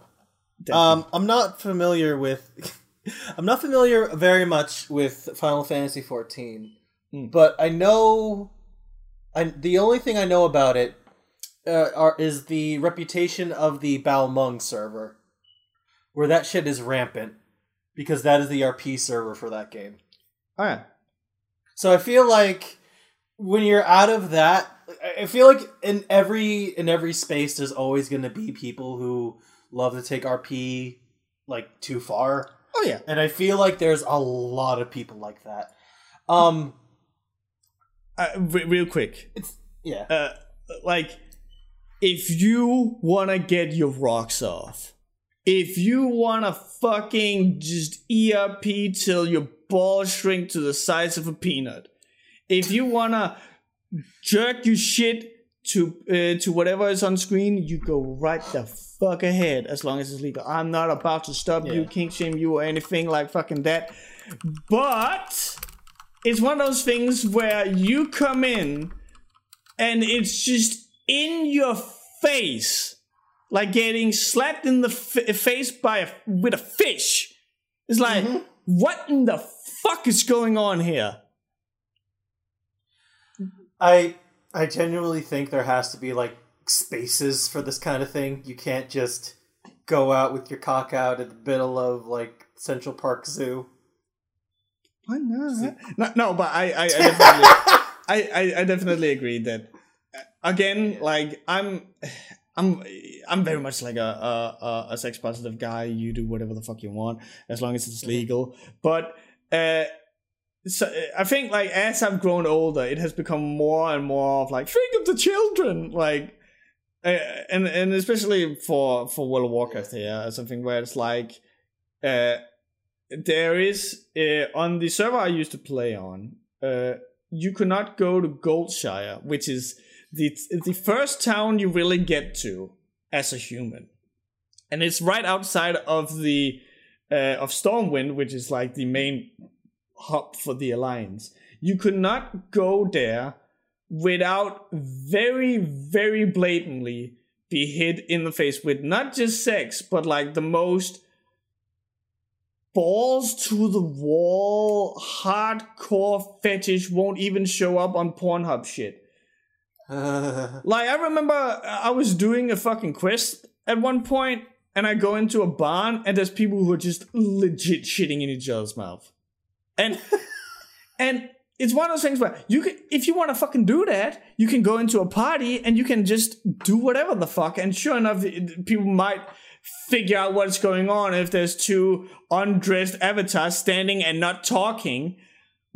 Um, I'm not familiar with. I'm not familiar very much with Final Fantasy 14, Mm. but I know. I the only thing I know about it uh, are, is the reputation of the Balmung server, where that shit is rampant, because that is the RP server for that game. oh yeah. So I feel like when you're out of that, I- I feel like in every in every space, there's always going to be people who love to take RP like too far, Oh yeah. and I feel like there's a lot of people like that. Um, uh, re- real quick, It's yeah. uh, like if you wanna get your rocks off, if you wanna fucking just ERP till your balls shrink to the size of a peanut, if you wanna jerk your shit to uh, to whatever is on screen, you go right the fuck ahead as long as it's legal. I'm not about to stop you, Yeah. kink shame you, or anything like fucking that. But it's one of those things where you come in and it's just in your face, like getting slapped in the f- face by a, with a fish. It's like, mm-hmm. what in the fuck is going on here? I I genuinely think there has to be like spaces for this kind of thing. You can't just go out with your cock out in the middle of like Central Park Zoo. Why not? No, no, but I, I, I definitely, I, I, I definitely agree that again, like I'm, I'm, I'm very much like a a, a, a sex positive guy. You do whatever the fuck you want as long as it's legal. But uh, so I think like as I've grown older, it has become more and more of like think of the children, like. Uh, and and especially for for World of Warcraft here, something where it's like, uh, there is uh, on the server I used to play on. Uh, you could not go to Goldshire, which is the the first town you really get to as a human, and it's right outside of the uh, of Stormwind, which is like the main hub for the Alliance. You could not go there without very very blatantly be hit in the face with not just sex, but like the most balls to the wall, hardcore fetish won't even show up on Pornhub shit. Uh, Like I remember I was doing a fucking quest at one point and I go into a barn and there's people who are just legit shitting in each other's mouth. And and it's one of those things where you can if you want to fucking do that, you can go into a party and you can just do whatever the fuck and sure enough people might figure out what's going on if there's two undressed avatars standing and not talking.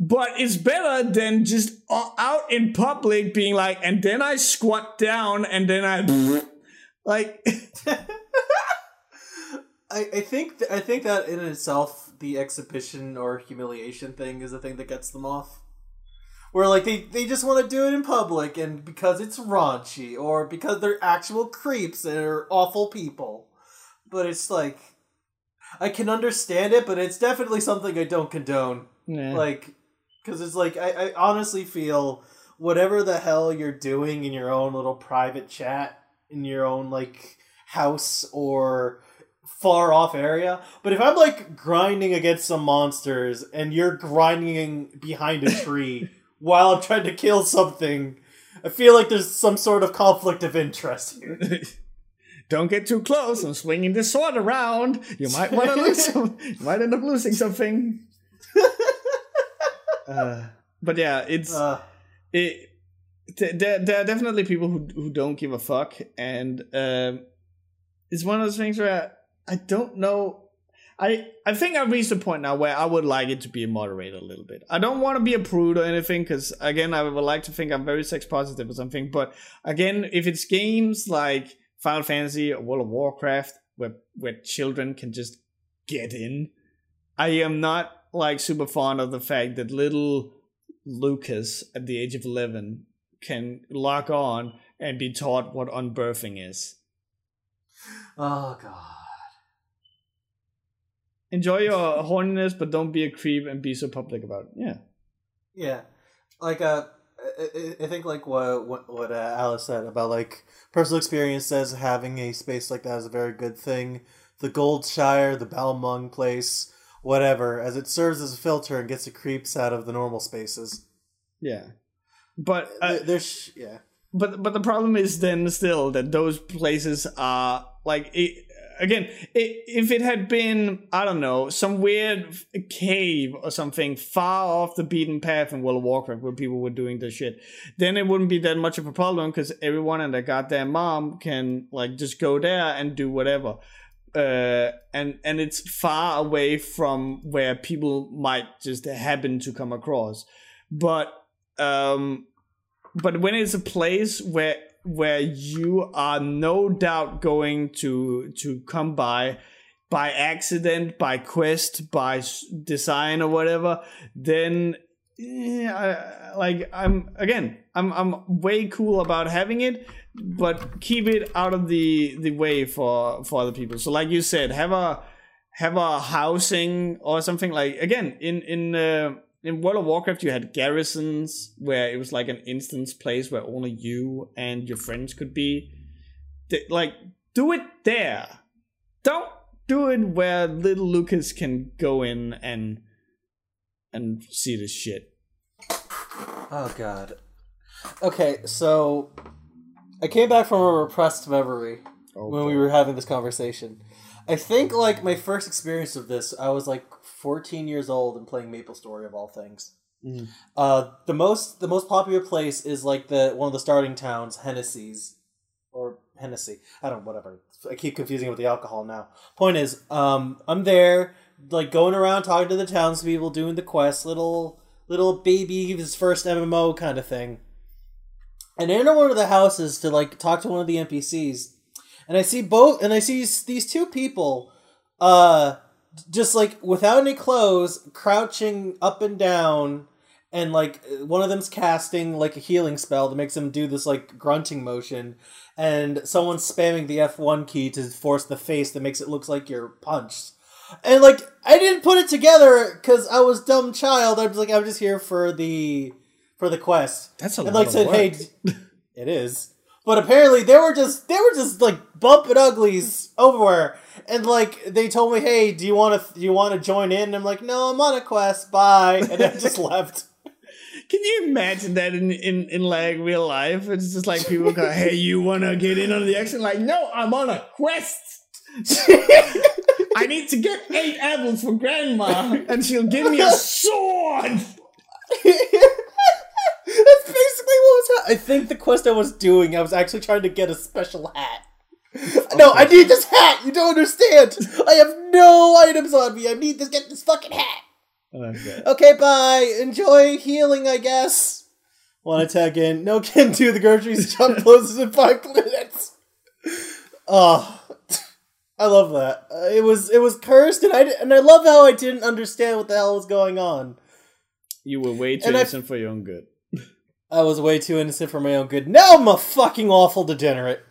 But it's better than just out in public being like, and then I squat down and then I like, I, I think th- I think that in itself, the exhibition or humiliation thing is the thing that gets them off. Where like they, they just want to do it in public, and because it's raunchy, or because they're actual creeps and are awful people. But it's like, I can understand it, but it's definitely something I don't condone. nah. Like, because it's like I, I honestly feel whatever the hell you're doing in your own little private chat in your own like house or far off area. But if I'm like grinding against some monsters and you're grinding behind a tree while I'm trying to kill something, I feel like there's some sort of conflict of interest here. don't get too close. I'm swinging this sword around. You might want to lose. Some, you might end up losing something. uh, but yeah, it's Uh, it. There, there are definitely people who who don't give a fuck, and um, it's one of those things where I don't know. I I think I've reached a point now where I would like it to be moderated a little bit. I don't want to be a prude or anything, because again, I would like to think I'm very sex positive or something. But again, if it's games like Final Fantasy or World of Warcraft, where where children can just get in, I am not like super fond of the fact that little Lucas at the age of eleven can log on and be taught what unbirthing is. oh god. Enjoy your horniness, but don't be a creep and be so public about it. Yeah. Yeah, like uh, I, I- think like what what, what uh, Alice said about like personal experience says having a space like that is a very good thing. The Goldshire, the Balmung place, whatever, as it serves as a filter and gets the creeps out of the normal spaces. Yeah. But uh, There- There's yeah. but but the problem is then still that those places are like it, again i if it had been i don't know some weird cave or something far off the beaten path in world of warcraft where people were doing this shit then it wouldn't be that much of a problem because everyone and their goddamn mom can like just go there and do whatever. Uh, and and it's far away from where people might just happen to come across. But um but when it's a place where where you are no doubt going to to come by by accident, by quest, by design or whatever, then yeah, I, like I'm again, I'm I'm way cool about having it, but keep it out of the the way for for other people. So like you said, have a have a housing or something like again in in uh, in World of Warcraft you had garrisons where it was like an instance place where only you and your friends could be. Like do it there. Don't do it where little Lucas can go in and and see this shit. Oh god. Okay, so I came back from a repressed memory Oh, when we were having this conversation. I think like my first experience of this, I was like 14 years old and playing Maple Story of all things. Mm. Uh, the most the most popular place is like the one of the starting towns, Hennessy's or Hennessy. I don't whatever. I keep confusing it with the alcohol now. Point is, um, I'm there like going around talking to the townspeople, doing the quest, little little baby his first MMO kind of thing. And I enter one of the houses to like talk to one of the NPCs, and I see both, and I see these- these two people, uh, just like without any clothes, crouching up and down, and like one of them's casting like a healing spell that makes him do this like grunting motion, and someone's spamming the F one key to force the face that makes it look like you're punched. And like I didn't put it together because I was dumb child. I was like I'm just here for the for the quest. That's a And lot like of said, work. hey, it is. But apparently they were just they were just like bumping uglies everywhere. And like they told me, hey, do you want to do you want to join in? And I'm like, no, I'm on a quest. Bye. And I just left. Can you imagine that in, in, in like real life? It's just like people go, "Hey, you wanna get in on the action?" Like, no, I'm on a quest. I need to get eight apples for Grandma, and she'll give me a sword. That's basically what was happening. I think the quest I was doing, I was actually trying to get a special hat. No, I need this hat. You don't understand. I have no items on me. I need to get this fucking hat. Okay. Okay, bye. Enjoy healing, I guess. Want to tag in? No can do. The grocery shop closes in five minutes. Oh, I love that. Uh, it was it was cursed, and I and I love how I didn't understand what the hell was going on. You were way too And I- innocent for your own good. I was way too innocent for my own good. Now I'm a fucking awful degenerate.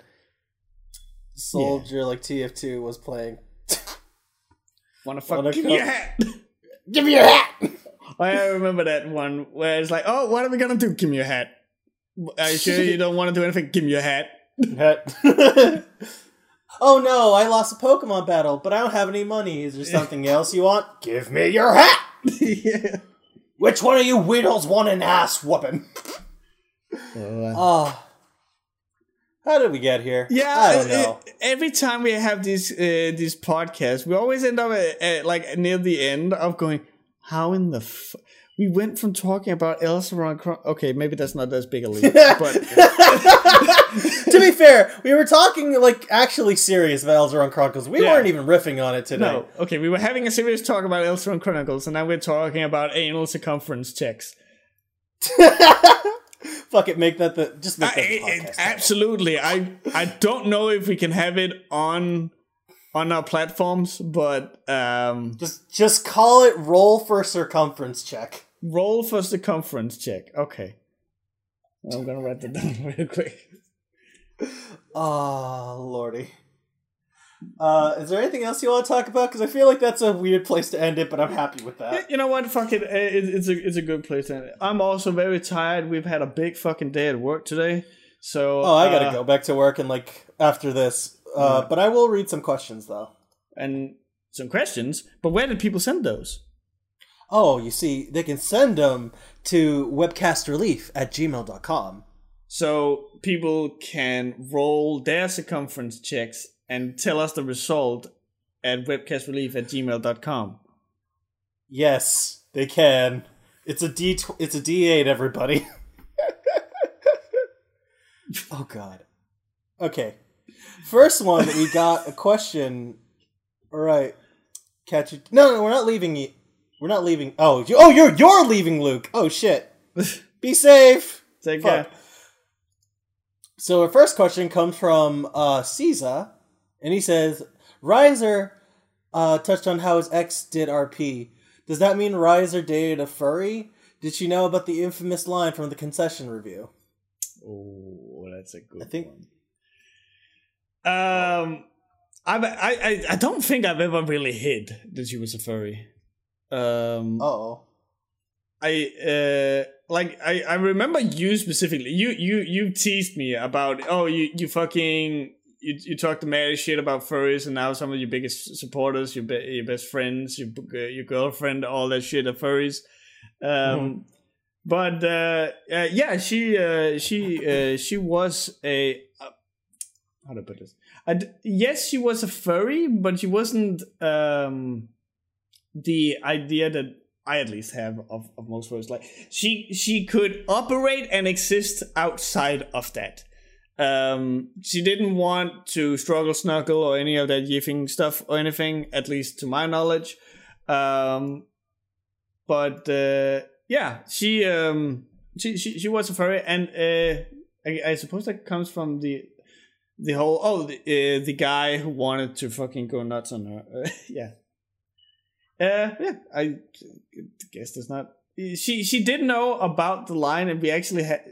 Soldier like TF2 was playing. Wanna fuck? Wanna Give me come- your hat. Give me your hat. I remember that one where it's like, "Oh, what are we gonna do? Give me your hat." Are you sure you don't want to do anything? Give me your hat. hat. oh no, I lost a Pokemon battle, but I don't have any money. Is there something else you want? Give me your hat. yeah. Which one of you weirdos want an ass whooping? Uh, Oh. How did we get here? Yeah, I don't it- know. every time we have these uh, these podcasts, we always end up at, at, like near the end of going, "How in the f-? we went from talking about Elsaron? Chron- okay, maybe that's not as big a leap, but to be fair, we were talking like actually serious about Elzeron Chronicles. We Yeah. weren't even riffing on it today. no, okay, we were having a serious talk about Elsaron Chronicles, and now we're talking about anal circumference checks. Fuck it, make that the just make I- that podcast. it- absolutely, I I don't know if we can have it on on our platforms, but um, Just just call it roll for circumference check. Roll for circumference check. Okay. I'm gonna write that down real quick. Oh lordy. Uh, is there anything else you want to talk about? Because I feel like that's a weird place to end it, but I'm happy with that. You know what? Fuck it. It- It's a it's a good place to end it. I'm also very tired. We've had a big fucking day at work today. So Oh, I gotta uh, go back to work and like after this. Uh, Yeah. But I will read some questions though. And some questions. But where did people send those? Oh, you see, they can send them to webcomicrelief at gmail.com. So people can roll their circumference checks and tell us the result at webcomicrelief at gmail.com. Yes, they can. It's a D. Tw- it's a D eight. Everybody. oh God. Okay. First one, we got a question. All right. Catch it. No, no, we're not leaving you. We're not leaving. Oh, you, oh, you're you're leaving, Luke. Oh shit. Be safe. Take Fuck. care. So our first question comes from uh, Caesar, and he says, "Riser uh, touched on how his ex did RP. Does that mean Riser dated a furry? Did she know about the infamous line from the concession review?" Oh, that's a good I think- one. Um, I, I I I don't think I've ever really hid that she was a furry. Um, Oh, I uh like I I remember you specifically. You you you teased me about oh you you fucking you you talked the mad shit about furries and now some of your biggest supporters, your be- your best friends, your your girlfriend, all that shit are furries. Um, but uh, uh, yeah, she uh she uh she was a uh, how to put this. D- yes, she was a furry, but she wasn't um the idea that I at least have of, of most furries. Like she she could operate and exist outside of that. Um, she didn't want to struggle, snuggle, or any of that yiffing stuff or anything, at least to my knowledge. Um, but uh, yeah, she um she, she she was a furry, and uh, I, I suppose that comes from the the whole oh the uh, the guy who wanted to fucking go nuts on her. Yeah. Uh, yeah, I guess there's not. She she did know about the line, and we actually had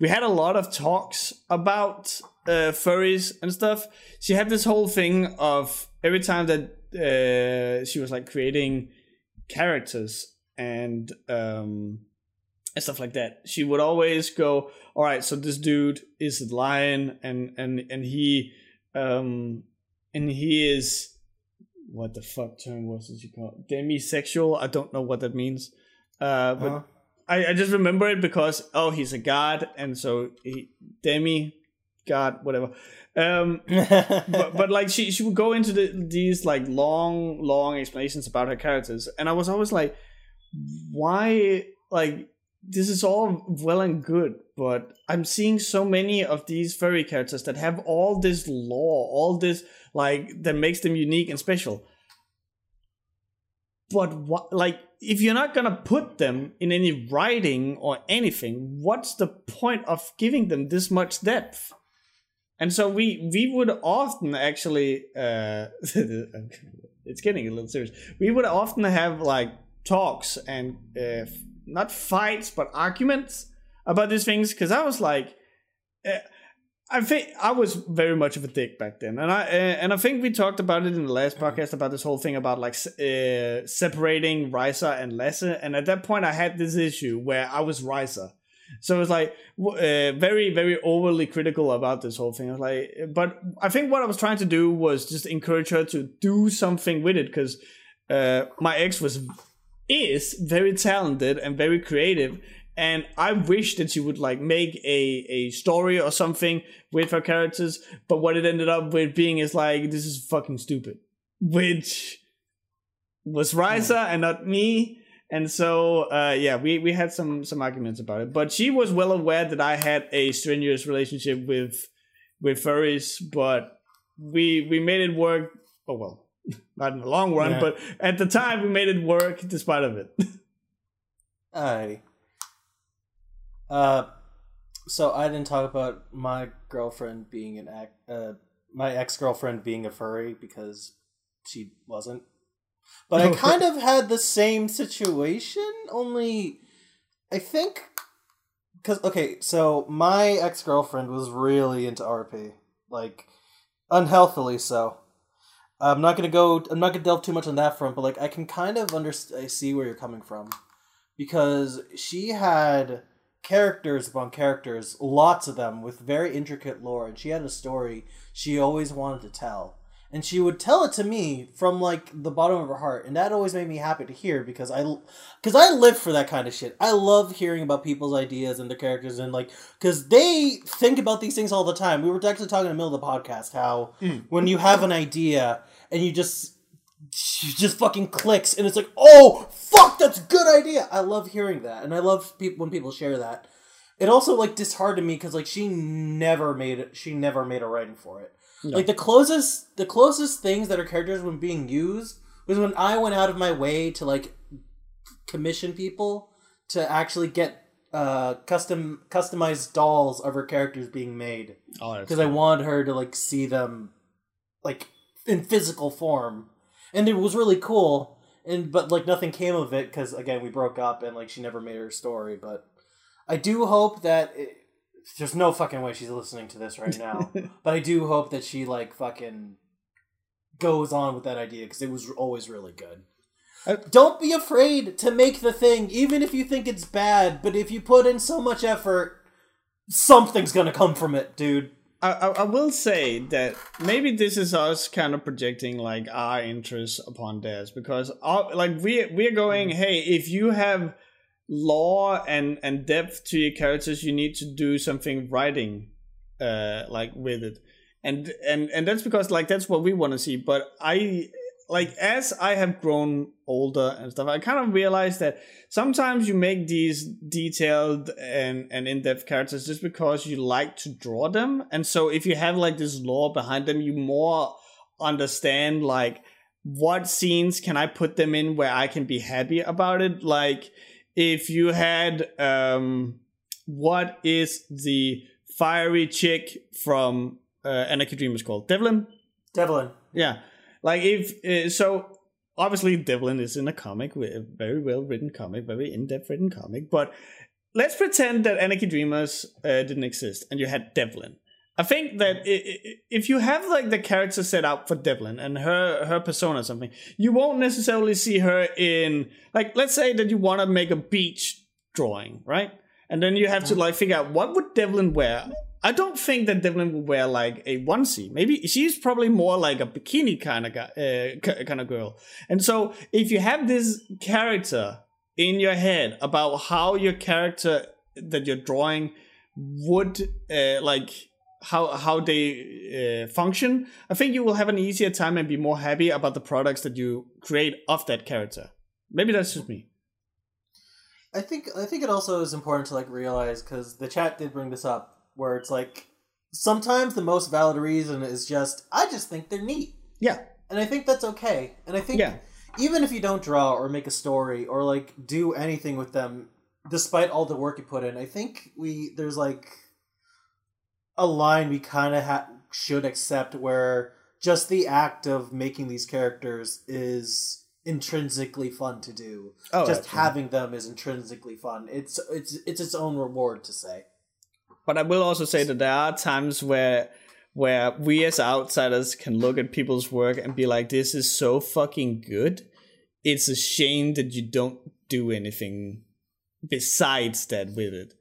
we had a lot of talks about uh, furries and stuff. She had this whole thing of every time that uh, she was like creating characters and um and stuff like that. She would always go, "All right, so this dude is a lion, and and and he um and he is." what the fuck term was it you call it? demisexual i don't know what that means uh but Uh-huh. I, I just remember it because oh he's a god and so he demi god whatever. Um but, but like she she would go into the, these like long long explanations about her characters and i was always like why like this is all well and good but i'm seeing so many of these furry characters that have all this lore all this like that makes them unique and special. But what like if you're not gonna put them in any writing or anything what's the point of giving them this much depth? And so we we would often actually uh it's getting a little serious. We would often have like talks and uh, not fights but arguments about these things because i was like uh, I think I was very much of a dick back then, and I uh, and I think we talked about it in the last podcast about this whole thing about like uh, separating Riser and Lasse, and at that point I had this issue where I was Riser, so it was like uh, very very overly critical about this whole thing. I was like, but I think what I was trying to do was just encourage her to do something with it because uh, my ex was is very talented and very creative and I wish that she would like make a a story or something with her characters, but what it ended up with being is like this is fucking stupid, which was Riser and not me. And so, uh, yeah, we, we had some some arguments about it. But she was well aware that I had a strenuous relationship with with furries, but we we made it work. Oh well, not in the long run, Yeah. but at the time we made it work despite of it. Alrighty. Uh, so I didn't talk about my girlfriend being an ex, uh, my ex girlfriend being a furry because she wasn't. But I kind of had the same situation, only I think because okay, so my ex girlfriend was really into RP, like unhealthily so. I'm not gonna go. I'm not gonna delve too much on that front, but like I can kind of understand. I see where you're coming from because she had characters upon characters, lots of them with very intricate lore, and she had a story she always wanted to tell. And she would tell it to me from like the bottom of her heart, and that always made me happy to hear because I, because I live for that kind of shit. I love hearing about people's ideas and their characters, and like because they think about these things all the time. We were actually talking in the middle of the podcast how Mm. when you have an idea and you just just fucking clicks and it's like oh fuck that's a good idea. I love hearing that and i love people when people share that. It also like disheartened me because like she never made it she never made a writing for it. No. like the closest the closest things that her characters when being used was when i went out of my way to like commission people to actually get uh, custom customized dolls of her characters being made. Oh, because I wanted her to like see them like in physical form, and it was really cool. And but like nothing came of it because again we broke up and like she never made her story. But I do hope that it, there's no fucking way she's listening to this right now. but I do hope that she like fucking goes on with that idea because it was always really good. I- Don't be afraid to make the thing, even if you think it's bad. But if you put in so much effort, something's gonna come from it, dude. I, I, I will say that maybe this is us kind of projecting like our interests upon theirs because our, like we we're going hey if you have lore and and depth to your characters you need to do something writing uh like with it. And and and that's because like that's what we want to see but I like as I have grown older and stuff I kind of realized that sometimes you make these detailed and, and in-depth characters just because you like to draw them. And so if you have like this lore behind them you more understand like what scenes can i put them in where i can be happy about it? Like if you had um what is the fiery chick from uh, anarchy dreamers called? Devlin? Devlin. yeah, like if uh, so, obviously Devlin is in a comic, a very well written comic, very in depth written comic. But let's pretend that Anarchy Dreamers uh, didn't exist and you had Devlin. I think that if you have like the character set up for Devlin and her her persona or something, you won't necessarily see her in like let's say that you want to make a beach drawing, right? And then you have to like figure out what would Devlin wear. I don't think that Devlin would wear like a onesie. Maybe she's probably more like a bikini kind of guy, uh, kind of girl. And so if you have this character in your head about how your character that you're drawing would uh, like how how they uh, function, I think you will have an easier time and be more happy about the products that you create of that character. Maybe that's just me. I think I think it also is important to like realize because the chat did bring this up where it's like sometimes the most valid reason is just I just think they're neat, Yeah, and I think that's okay. And I think yeah, even if you don't draw or make a story or like do anything with them, despite all the work you put in, I think we there's like a line we kind of ha- should accept where just the act of making these characters is intrinsically fun to do. Oh, just absolutely. having them is intrinsically fun. It's it's it's its own reward to say. But I will also say that there are times where where we as outsiders can look at people's work and be like, "This is so fucking good." It's a shame that you don't do anything besides that with it.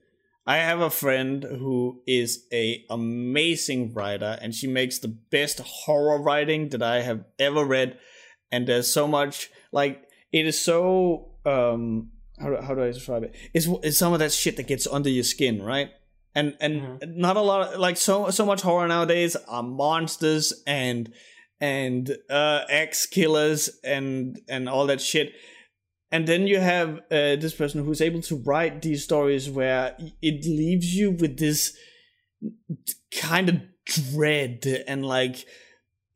I have a friend who is a amazing writer, and she makes the best horror writing that I have ever read. And there's so much like it is so um how do, how do I describe it? It's it's some of that shit that gets under your skin, right? and and not a lot of like so so much horror nowadays are monsters and and uh ex killers and and all that shit and then you have uh, this person who's able to write these stories where it leaves you with this kind of dread and like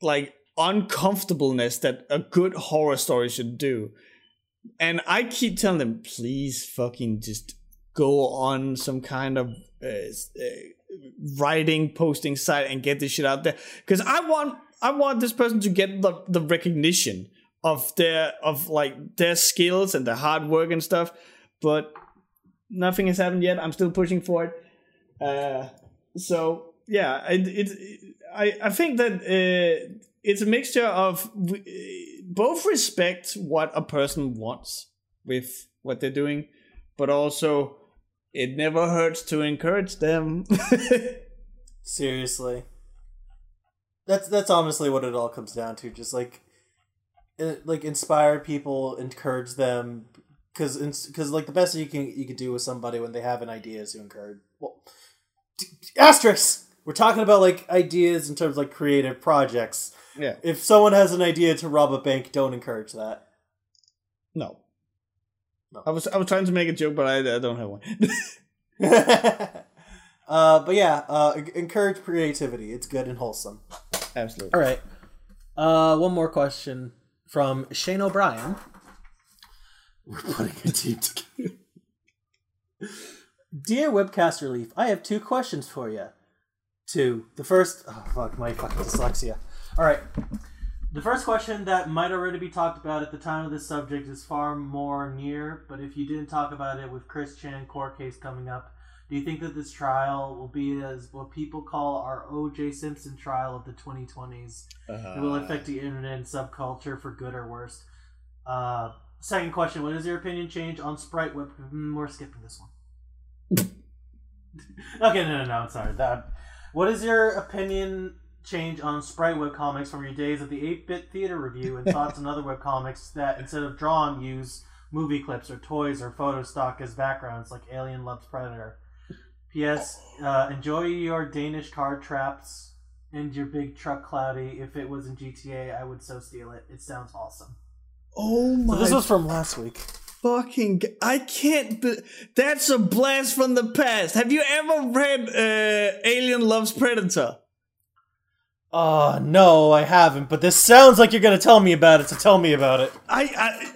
like uncomfortableness that a good horror story should do. And i keep telling them please fucking just go on some kind of uh, uh, writing posting site and get this shit out there. Because i want i want this person to get the, the recognition of their of like their skills and their hard work and stuff but nothing has happened yet. I'm still pushing for it. Uh, so yeah it, it, I, I think that uh, it's a mixture of both respect what a person wants with what they're doing but also it never hurts to encourage them. Seriously. That's that's honestly what it all comes down to. Just like, uh, like inspire people, encourage them, because because like the best you can you can do with somebody when they have an idea is to encourage. Well, asterisk. We're talking about like ideas in terms of like creative projects. Yeah. If someone has an idea to rob a bank, don't encourage that. No. No. I was I was trying to make a joke, but I, I don't have one. uh, but yeah, uh, encourage creativity. It's good and wholesome. Absolutely. All right. Uh, one more question from Shane O'Brien. We're putting a team together. Dear Webcast Relief, I have two questions for you. Two. The first, oh fuck, my fucking dyslexia. All right. The first question that might already be talked about at the time of this subject is far more near, but if you didn't talk about it with Chris Chan court case coming up, do you think that this trial will be as what people call our O.J. Simpson trial of the 2020s? Uh, It will affect the internet and subculture for good or worse. Uh, second question: What is your opinion change on Sprite Web? Mm, We're skipping this one. okay, no, no, no. I'm sorry. That. What is your opinion change on Sprite Web comics from your days at the 8-bit theater review and thoughts on other web comics that instead of drawn use movie clips or toys or photo stock as backgrounds, like Alien Loves Predator? P.S. Uh, enjoy your Danish car traps and your big truck cloudy. If it was in GTA, I would so steal it. It sounds awesome. oh my So this was from last week. fucking! g- I can't. Be- That's a blast from the past. Have you ever read uh, Alien Loves Predator? Uh no, I haven't. But this sounds like you're gonna tell me about it. So tell me about it. I,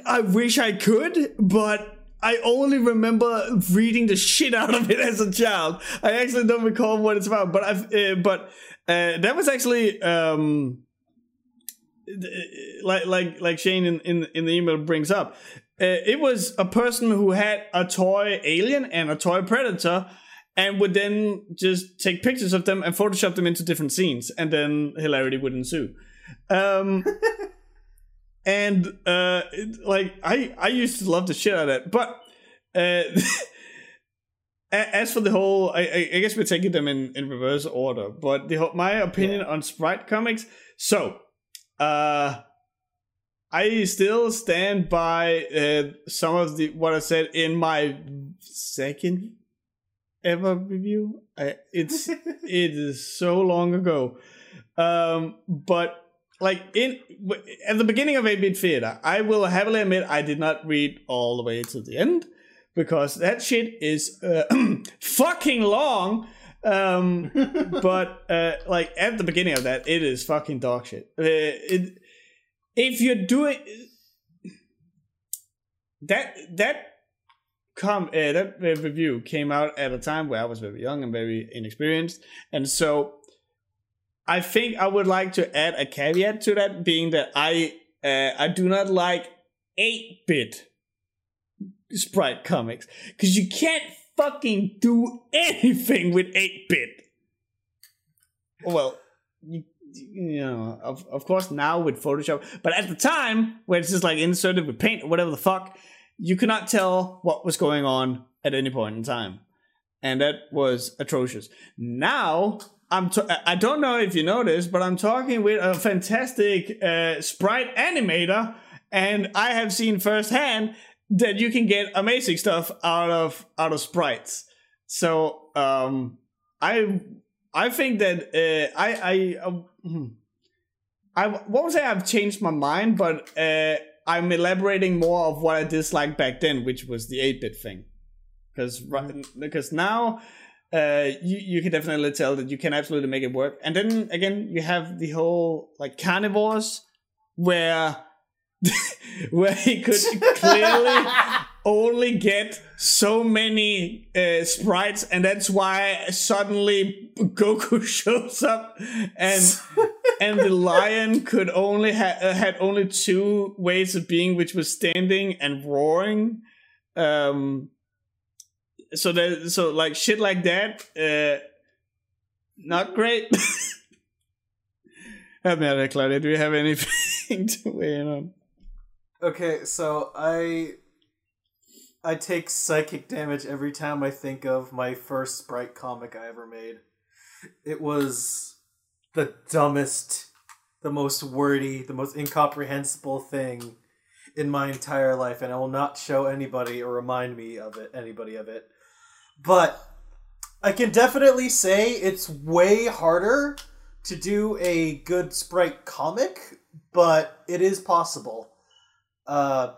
I I wish I could, but I only remember reading the shit out of it as a child. I actually don't recall what it's about, but I've uh, but uh, that was actually um like like like Shane in in, in the email brings up. Uh, it was a person who had a toy alien and a toy predator and would then just take pictures of them and photoshop them into different scenes and then hilarity would ensue. Um and uh it- like i i used to love the shit out of that but uh as for the whole i i I guess we're taking them in in reverse order but the whole, my opinion on sprite comics so uh I still stand by uh, some of the what I said in my second ever review. I, it's it is so long ago, um, but like in at the beginning of 8-bit theater, I will heavily admit I did not read all the way to the end because that shit is uh, fucking long. Um, but uh, like at the beginning of that, it is fucking dog shit. Uh, it if you're doing that that com uh, that review came out at a time where I was very young and very inexperienced, and so I think I would like to add a caveat to that, being that I uh, I do not like eight bit sprite comics because you can't fucking do anything with eight bit. Well, you, you know, of, of course now with Photoshop, but at the time where it's just like inserted with paint or whatever the fuck, you could not tell what was going on at any point in time, and that was atrocious. Now I'm t- I don't know if you noticed, but I'm talking with a fantastic uh, sprite animator, and I have seen firsthand that you can get amazing stuff out of out of sprites. So um, I I think that uh, I I uh. I won't say I've changed my mind, but uh, I'm elaborating more of what I disliked back then, which was the 8-bit thing. Because because now uh, you you can definitely tell that you can absolutely make it work. And then again, you have the whole like carnivores where where he could clearly only get so many uh, sprites, and that's why suddenly Goku shows up, and and the lion could only ha- uh, had only two ways of being, which was standing and roaring. Um, so that so like shit like that, uh, not great. Help me out Claudia. Do you have anything to weigh in on? Okay, so I I take psychic damage every time I think of my first sprite comic I ever made. It was the dumbest, the most wordy, the most incomprehensible thing in my entire life, and I will not show anybody or remind me of it, anybody of it. But I can definitely say it's way harder to do a good sprite comic, but it is possible. Uh,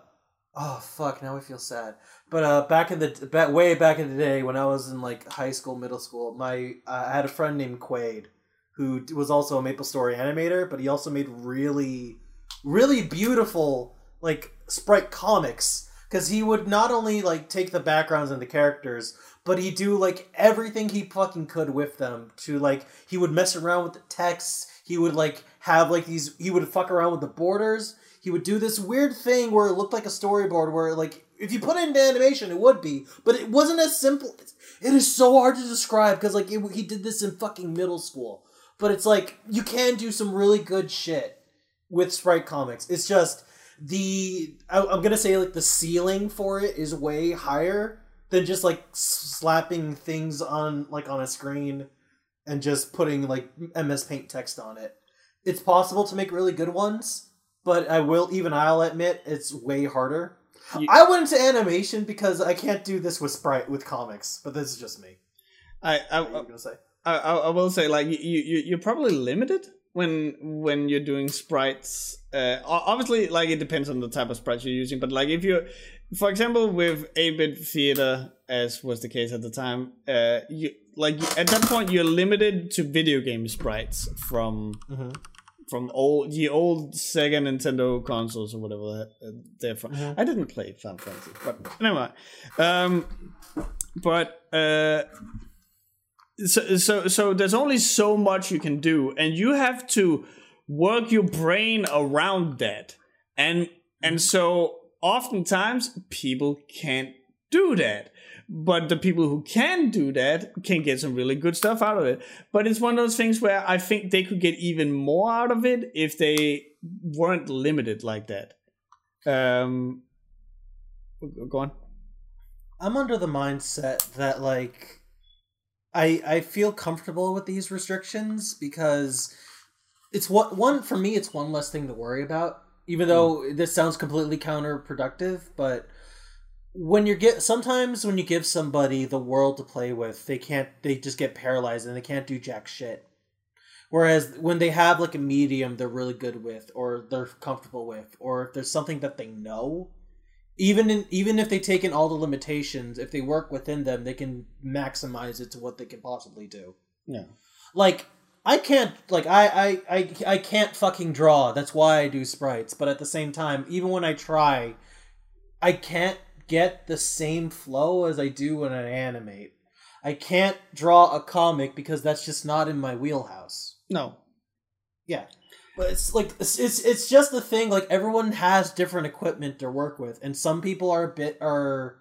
oh fuck! Now I feel sad. But uh, back in the back, way back in the day when I was in like high school, middle school, my uh, I had a friend named Quaid who was also a Maple Story animator, but he also made really, really beautiful like sprite comics. because he would not only like take the backgrounds and the characters, but he'd do like everything he fucking could with them. To like, he would mess around with the text. He would like have like these. He would fuck around with the borders. He would do this weird thing where it looked like a storyboard, where like if you put it into animation, it would be, but it wasn't as simple. It is so hard to describe because like it, he did this in fucking middle school, but it's like you can do some really good shit with sprite comics. It's just the I, I'm gonna say like the ceiling for it is way higher than just like slapping things on like on a screen and just putting like MS Paint text on it. It's possible to make really good ones, but I will even I'll admit it's way harder. You- I went into animation because I can't do this with sprite with comics, but this is just me. I I, What are uh, gonna say? I, I I will say like you, you you're probably limited when when you're doing sprites. Uh, obviously, like it depends on the type of sprites you're using, but like if you, for example, with 8-bit theater, as was the case at the time, uh, you like at that point you're limited to video game sprites from Mhm. from old the old Sega Nintendo consoles or whatever uh, they're from. Mhm. I didn't play Final Fantasy, but anyway. Um, but uh, so so so there's only so much you can do, and you have to work your brain around that, and and so oftentimes people can't do that. But the people who can do that can get some really good stuff out of it. But it's one of those things where I think they could get even more out of it if they weren't limited like that. Um, go on. I'm under the mindset that like I I feel comfortable with these restrictions because it's what one for me it's one less thing to worry about. Even though mm. this sounds completely counterproductive, but when you get sometimes when you give somebody the world to play with, they can't they just get paralyzed and they can't do jack shit. Whereas when they have like a medium they're really good with or they're comfortable with or if there's something that they know, even in even if they take in all the limitations, if they work within them, they can maximize it to what they can possibly do. Yeah. Like I can't like I I I, I can't fucking draw. That's why I do sprites. But at the same time, even when I try, I can't get the same flow as I do when I animate. I can't draw a comic because that's just not in my wheelhouse. No. Yeah. But it's like it's, it's just the thing like everyone has different equipment to work with and some people are a bit are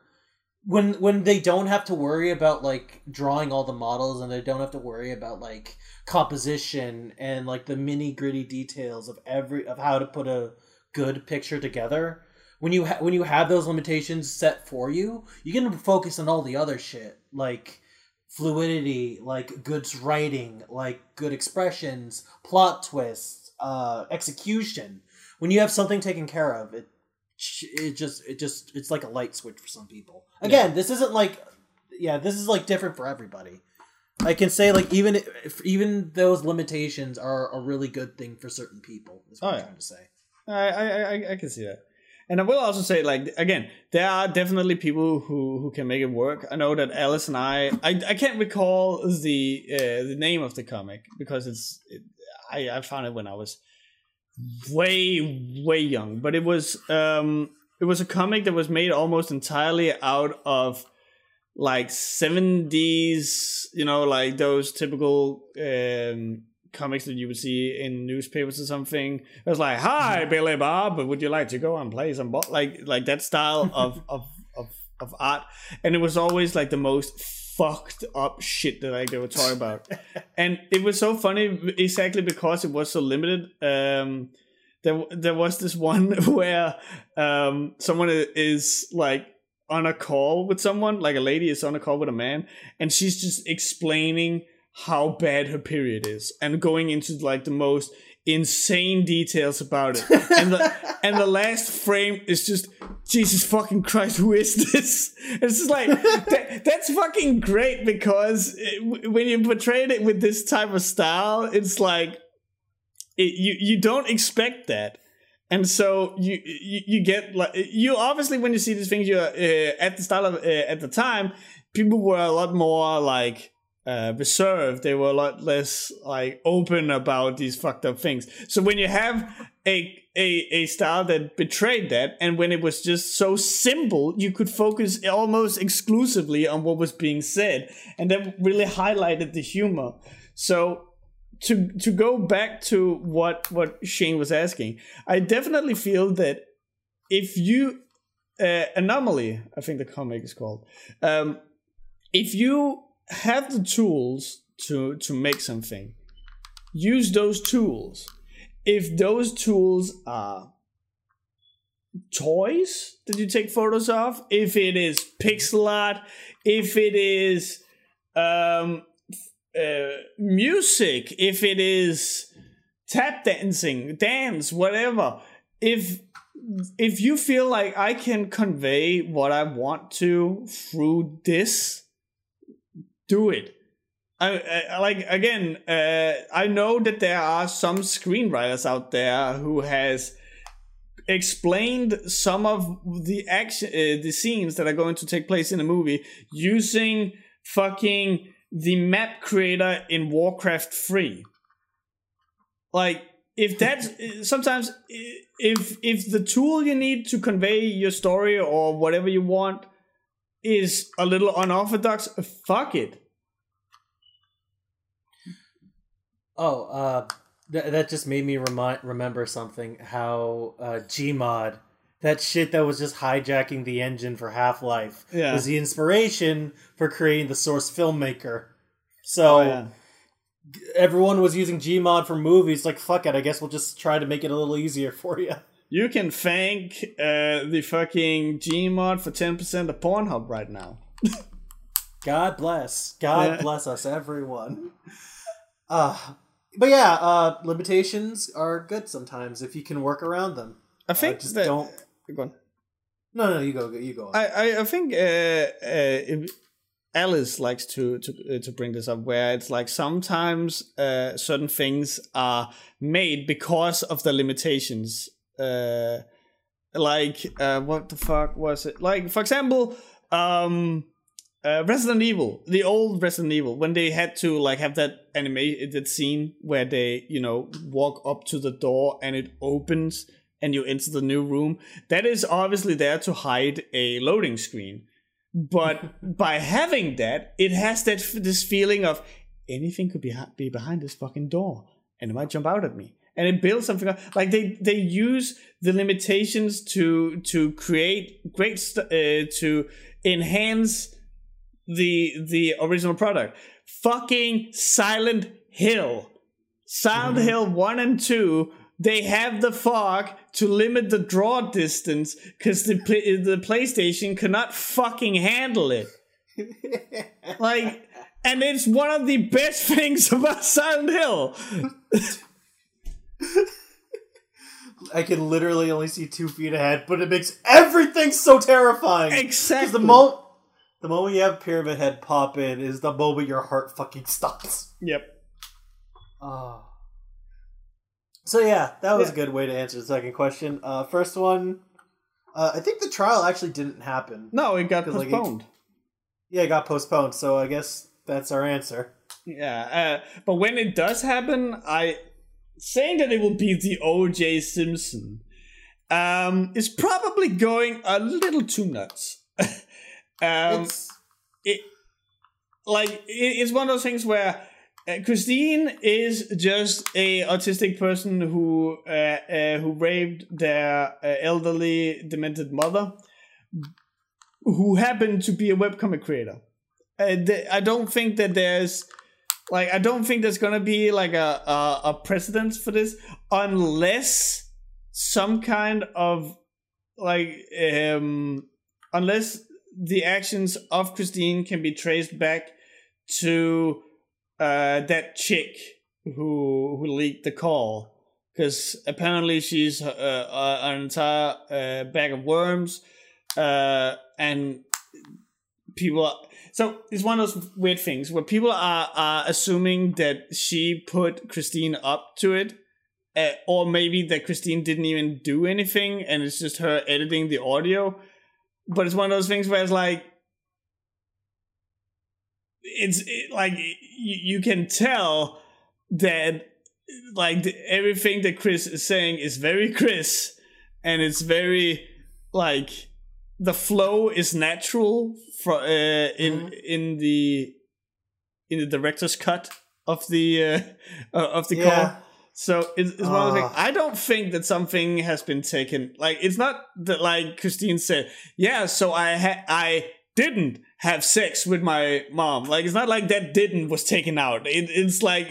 when when they don't have to worry about like drawing all the models and they don't have to worry about like composition and like the mini gritty details of every of how to put a good picture together when you ha- when you have those limitations set for you you can focus on all the other shit like fluidity like good writing like good expressions plot twists uh execution when you have something taken care of it it just it just it's like a light switch for some people. Again this isn't like yeah this is like different for everybody. I can say like even if even those limitations are a really good thing for certain people is what Oh, i'm yeah. trying to say. I, I I I can see that, and I will also say like again, there are definitely people who who can make it work. I know that Alice and I, I, I can't recall the uh, the name of the comic because it's it, I I found it when I was way way young, but it was um it was a comic that was made almost entirely out of like 70s you know like those typical um comics that you would see in newspapers or something. It was like hi billy bob would you like to go and play some ball like like that style of, of of of art. And it was always like the most fucked up shit that like they were talking about. And it was so funny exactly because it was so limited. Um there, there was this one where um someone is like on a call with someone like a lady is on a call with a man and she's just explaining how bad her period is and going into like the most insane details about it. And the and the last frame is just jesus fucking christ who is this? It's just like that, that's fucking great because it, when you portray it with this type of style it's like it, you you don't expect that. And so you, you you get like you obviously when you see these things you're uh, at the start of uh, at the time people were a lot more like uh, reserved they were a lot less like open about these fucked up things so when you have a, a a style that betrayed that, and when it was just so simple, you could focus almost exclusively on what was being said, and that really highlighted the humor. So to to go back to what what Shane was asking, I definitely feel that if you uh, anomaly, I think the comic is called, um, if you have the tools to to make something, use those tools. If those tools are toys that you take photos of, if it is pixel art, if it is um, uh, music, if it is tap dancing, dance, whatever, if if you feel like I can convey what I want to through this, do it. I, I like again. Uh, I know that there are some screenwriters out there who has explained some of the action, uh, the scenes that are going to take place in a movie using fucking the map creator in Warcraft 3. Like if that's sometimes if if the tool you need to convey your story or whatever you want is a little unorthodox, fuck it. Oh, uh, th- that just made me remind remember something. How uh, Gmod, that shit that was just hijacking the engine for Half Life, Yeah. was the inspiration for creating the Source filmmaker. So Oh, yeah. everyone was using Gmod for movies. Like fuck it, I guess we'll just try to make it a little easier for you. You can thank uh, the fucking Gmod for 10% of Pornhub right now. God bless. God Yeah. bless us, everyone. Uh, but yeah, uh, limitations are good sometimes if you can work around them. I think just that, don't- Go on. No, no, you go. You go. On. I, I, I think uh, uh, Alice likes to to uh, to bring this up, where it's like sometimes uh, certain things are made because of the limitations. Uh, like uh, what the fuck was it? Like for example, um, uh, Resident Evil, the old Resident Evil, when they had to like have that anime that scene where they you know walk up to the door and it opens and you enter the new room. That is obviously there to hide a loading screen. But by having that, it has that this feeling of anything could be be behind this fucking door, and it might jump out at me. And it builds something up. like they they use the limitations to to create great st- uh, to enhance the the original product. Fucking Silent Hill, Silent mm-hmm. Hill one and two. They have the fog to limit the draw distance because the the PlayStation cannot fucking handle it. Like, and it's one of the best things about Silent Hill. I can literally only see two feet ahead, but it makes everything so terrifying. Exactly. the moment the moment you have Pyramid Head pop in is the moment your heart fucking stops. Yep. Oh. So yeah, that was Yeah. a good way to answer the second question. Uh, first one, uh, I think the trial actually didn't happen. No, it got 'Cause, like, it- postponed. Yeah, it got postponed. So I guess that's our answer. Yeah, uh, but when it does happen, I saying that it will be the O.J. Simpson um, is probably going a little too nuts. Um, it's it like it, it's one of those things where uh, Christine is just a autistic person who uh, uh, who raped their uh, elderly demented mother, who happened to be a webcomic creator. Uh, th- I don't think that there's like I don't think there's gonna be like a a, a precedence for this unless some kind of like um unless the actions of Christine can be traced back to uh, that chick who who leaked the call, because apparently she's uh, uh, an entire uh, bag of worms, uh, and people. Are, so it's one of those weird things where people are, are assuming that she put Christine up to it. Uh, or maybe that Christine didn't even do anything and it's just her editing the audio but it's one of those things where it's like it's it, like you, you can tell that like the, everything that Chris is saying is very Chris, and it's very like the flow is natural for uh, in Mhm. in the in the director's cut of the uh, uh, of the call. So it's, it's one of the things. Ah. I don't think that something has been taken. Like it's not that like Christine said. Yeah, so I ha- I didn't have sex with my mom. Like it's not like that didn't was taken out. It, it's like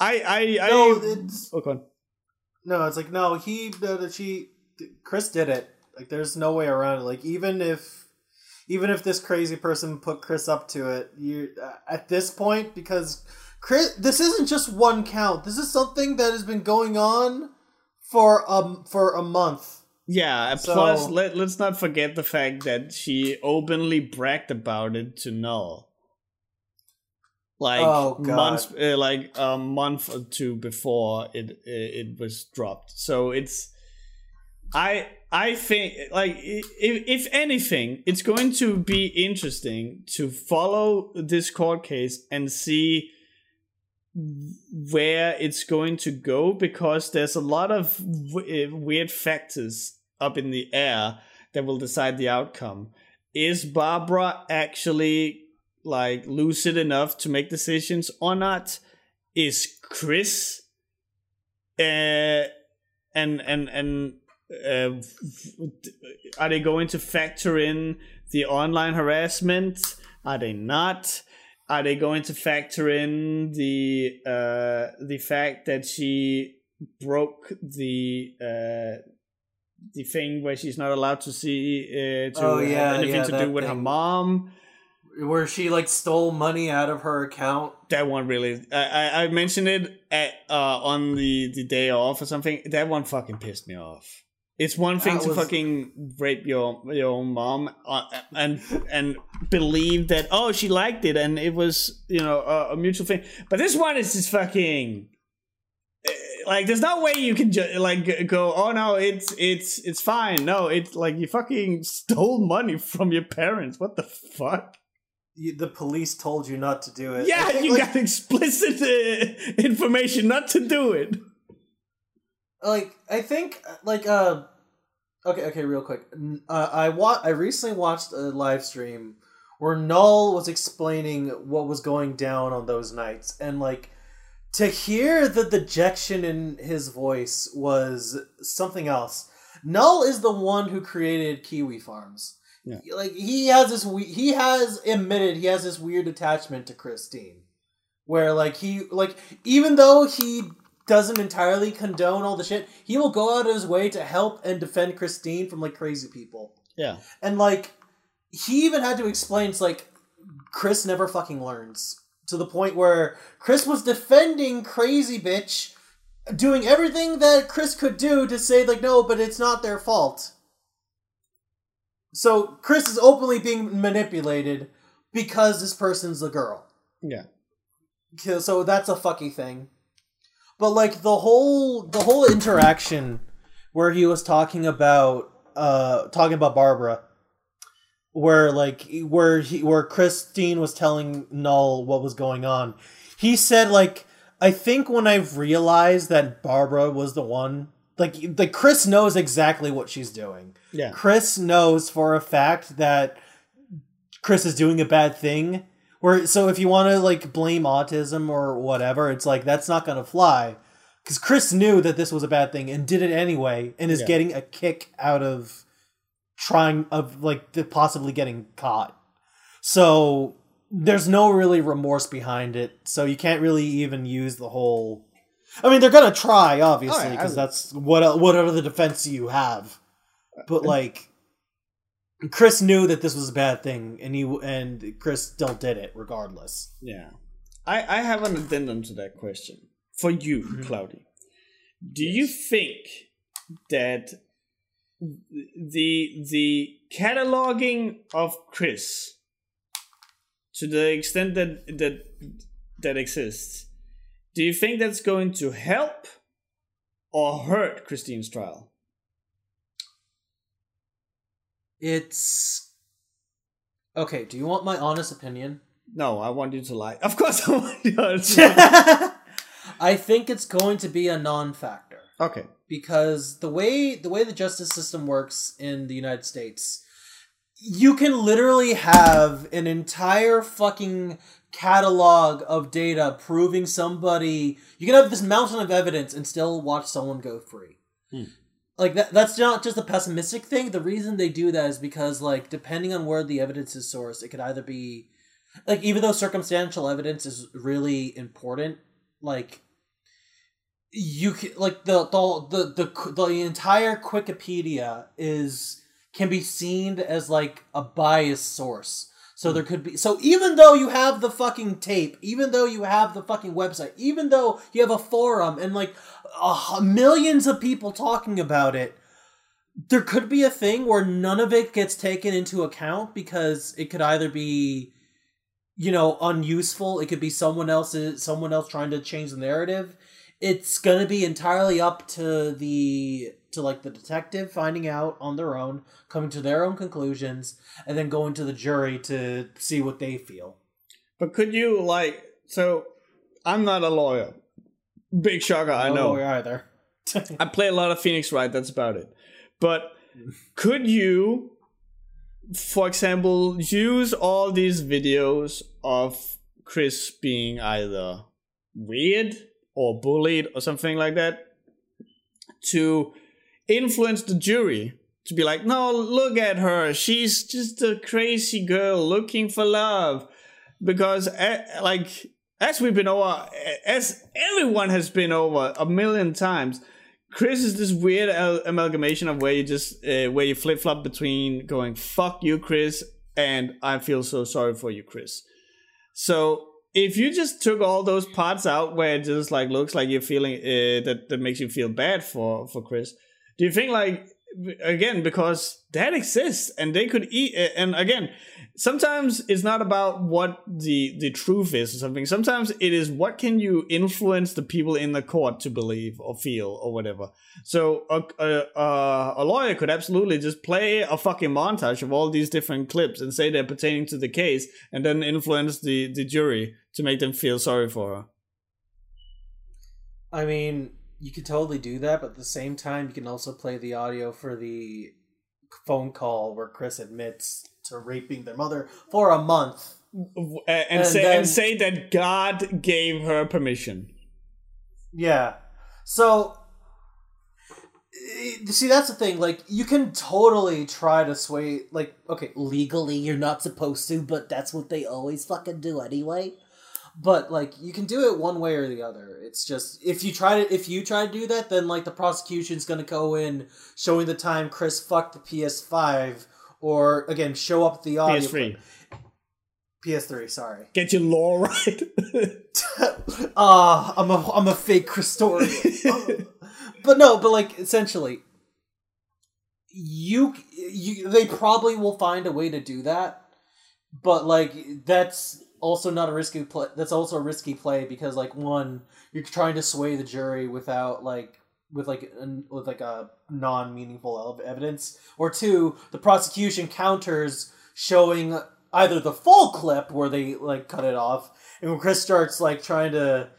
I I I. No, it's oh, on. no, it's like no. He that she Chris did it. Like there's no way around it. Like even if even if this crazy person put Chris up to it, you at this point because Chris, this isn't just one count. This is something that has been going on for um for a month. Yeah. So- plus, let let's not forget the fact that she openly bragged about it to Null. Like Oh, months, uh, like a month or two before it uh, it was dropped. So it's, I I think like if if anything, it's going to be interesting to follow this court case and see where it's going to go because there's a lot of w- uh, weird factors up in the air that will decide the outcome. Is Barbara actually like lucid enough to make decisions or not? Is Chris uh and and and uh, are they going to factor in the online harassment? Are they not? Are they going to factor in the uh, the fact that she broke the uh, the thing where she's not allowed to see uh, to Oh, have yeah, anything yeah, to do with her mom? Where she like stole money out of her account. That one really, I I, I mentioned it at, uh, on the the day off or something. That one fucking pissed me off. It's one thing That to was- fucking rape your your mom uh, and and believe that oh she liked it and it was you know a, a mutual thing, but this one is just fucking eh, like there's no way you can ju- like go oh no it's it's it's fine. No it's like you fucking stole money from your parents. What the fuck? You, the police told you not to do it. Yeah think, you like, got explicit uh, information not to do it. like I think like uh okay okay real quick uh, I wa- I recently watched a live stream where Null was explaining what was going down on those nights and like to hear the dejection in his voice was something else. Null is the one who created Kiwi Farms. Yeah. Like he has this we- he has admitted he has this weird attachment to Christine where like he like even though he doesn't entirely condone all the shit, he will go out of his way to help and defend Christine from like crazy people. yeah And like he even had to explain it's like Chris never fucking learns. To the point where Chris was defending crazy bitch, doing everything that Chris could do to say like no, but it's not their fault. So Chris is openly being manipulated because this person's the girl. yeah so that's a fucky thing but like the whole the whole interaction where he was talking about uh talking about barbara where like where he where christine was telling null what was going on he said like i think when i've realized that barbara was the one like like chris knows exactly what she's doing yeah Chris knows for a fact that Chris is doing a bad thing. Where so if you want to like blame autism or whatever, it's like that's not gonna fly. Because Chris knew that this was a bad thing and did it anyway, and is Yeah. getting a kick out of trying of like the possibly getting caught. So there's no really remorse behind it. So you can't really even use the whole. I mean, they're gonna try, obviously, Oh, because I- that's what what other defense you have. But like, Chris knew that this was a bad thing, and he and Chris still did it regardless. Yeah. I, I have an addendum to that question. For you, Mhm. Cloudy. Do you think that the the cataloging of Chris to the extent that that that exists, do you think that's going to help or hurt Christine's trial? It's okay. Do you want my honest opinion? No, I want you to lie. Of course I want you to lie. I think it's going to be a non-factor Okay. because the way the way the justice system works in the United States, you can literally have an entire fucking catalog of data proving somebody. You can have this mountain of evidence and still watch someone go free. Hmm. Like that, that's not just a pessimistic thing. The reason they do that is because, like, depending on where the evidence is sourced, it could either be, like, even though circumstantial evidence is really important, like you can like the the the the, the entire Wikipedia is can be seen as like a biased source. So there could be so even though you have the fucking tape, even though you have the fucking website, even though you have a forum and like uh, millions of people talking about it, there could be a thing where none of it gets taken into account because it could either be you know unuseful, it could be someone else's someone else trying to change the narrative. It's gonna be entirely up to the to like the detective finding out on their own coming to their own conclusions and then going to the jury to see what they feel But could you like so I'm not a lawyer. Big shocker, I No know. lawyer either I play a lot of Phoenix Wright, that's about it. But could you for example use all these videos of Chris being either weird or bullied or something like that to influence the jury to be like, no, look at her. She's just a crazy girl looking for love. Because, eh, like, as we've been over, eh, as everyone has been over a million times, Chris is this weird amalgamation of where you just, uh, where you flip flop between going, fuck you, Chris, and I feel so sorry for you, Chris. So, if you just took all those parts out where it just like looks like you're feeling uh, that that makes you feel bad for for Chris, do you think like again because that exists and they could eat and again sometimes it's not about what the the truth is or something. Sometimes it is what can you influence the people in the court to believe or feel or whatever. So a, a, a, a lawyer could absolutely just play a fucking montage of all these different clips and say they're pertaining to the case and then influence the the jury to make them feel sorry for her. I mean you could totally do that but at the same time you can also play the audio for the phone call where chris admits to raping their mother for a month. And, And say then- and say that god gave her permission. Yeah. So eh, see that's the thing like you can totally try to sway like okay legally you're not supposed to but that's what they always fucking do anyway but like you can do it one way or the other. It's just if you try to if you try to do that then like the prosecution's gonna go in showing the time chris fucked the ps5 or again show up the audio ps3 ps3 sorry. Get your law right. Ah, I'm a I'm a fake Christorian. but no, but like essentially, you you they probably will find a way to do that, but like that's also not a risky play. That's also a risky play because like one, you're trying to sway the jury without like with like an, with like a non meaningful evidence, or two, the prosecution counters showing either the full clip where they like cut it off, and when Chris starts like trying to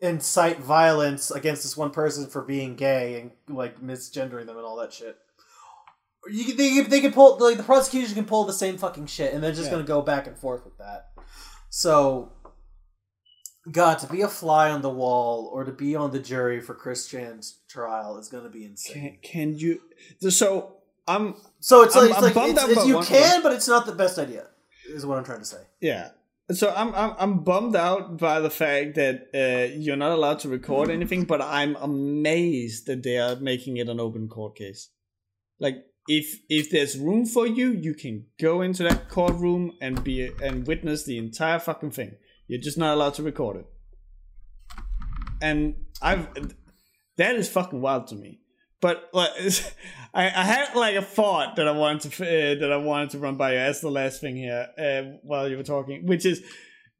incite violence against this one person for being gay and like misgendering them and all that shit. You, they, they can pull like the prosecution can pull the same fucking shit and they're just Yeah. gonna go back and forth with that. So, God, to be a fly on the wall or to be on the jury for Chris Chan's trial is gonna be insane. can, can you so i'm So it's I'm- like, it's I'm like bummed it's, it's, you can, but it's not the best idea. Is what I'm trying to say. yeah so I'm, I'm i'm bummed out by the fact that uh, you're not allowed to record anything but i'm amazed that they are making it an open court case like if if there's room for you you can go into that courtroom and be and witness the entire fucking thing. You're just not allowed to record it. And i've that is fucking wild to me. But like I, I had like a thought that I wanted to uh, that I wanted to run by you. As the last thing here uh, while you were talking, which is,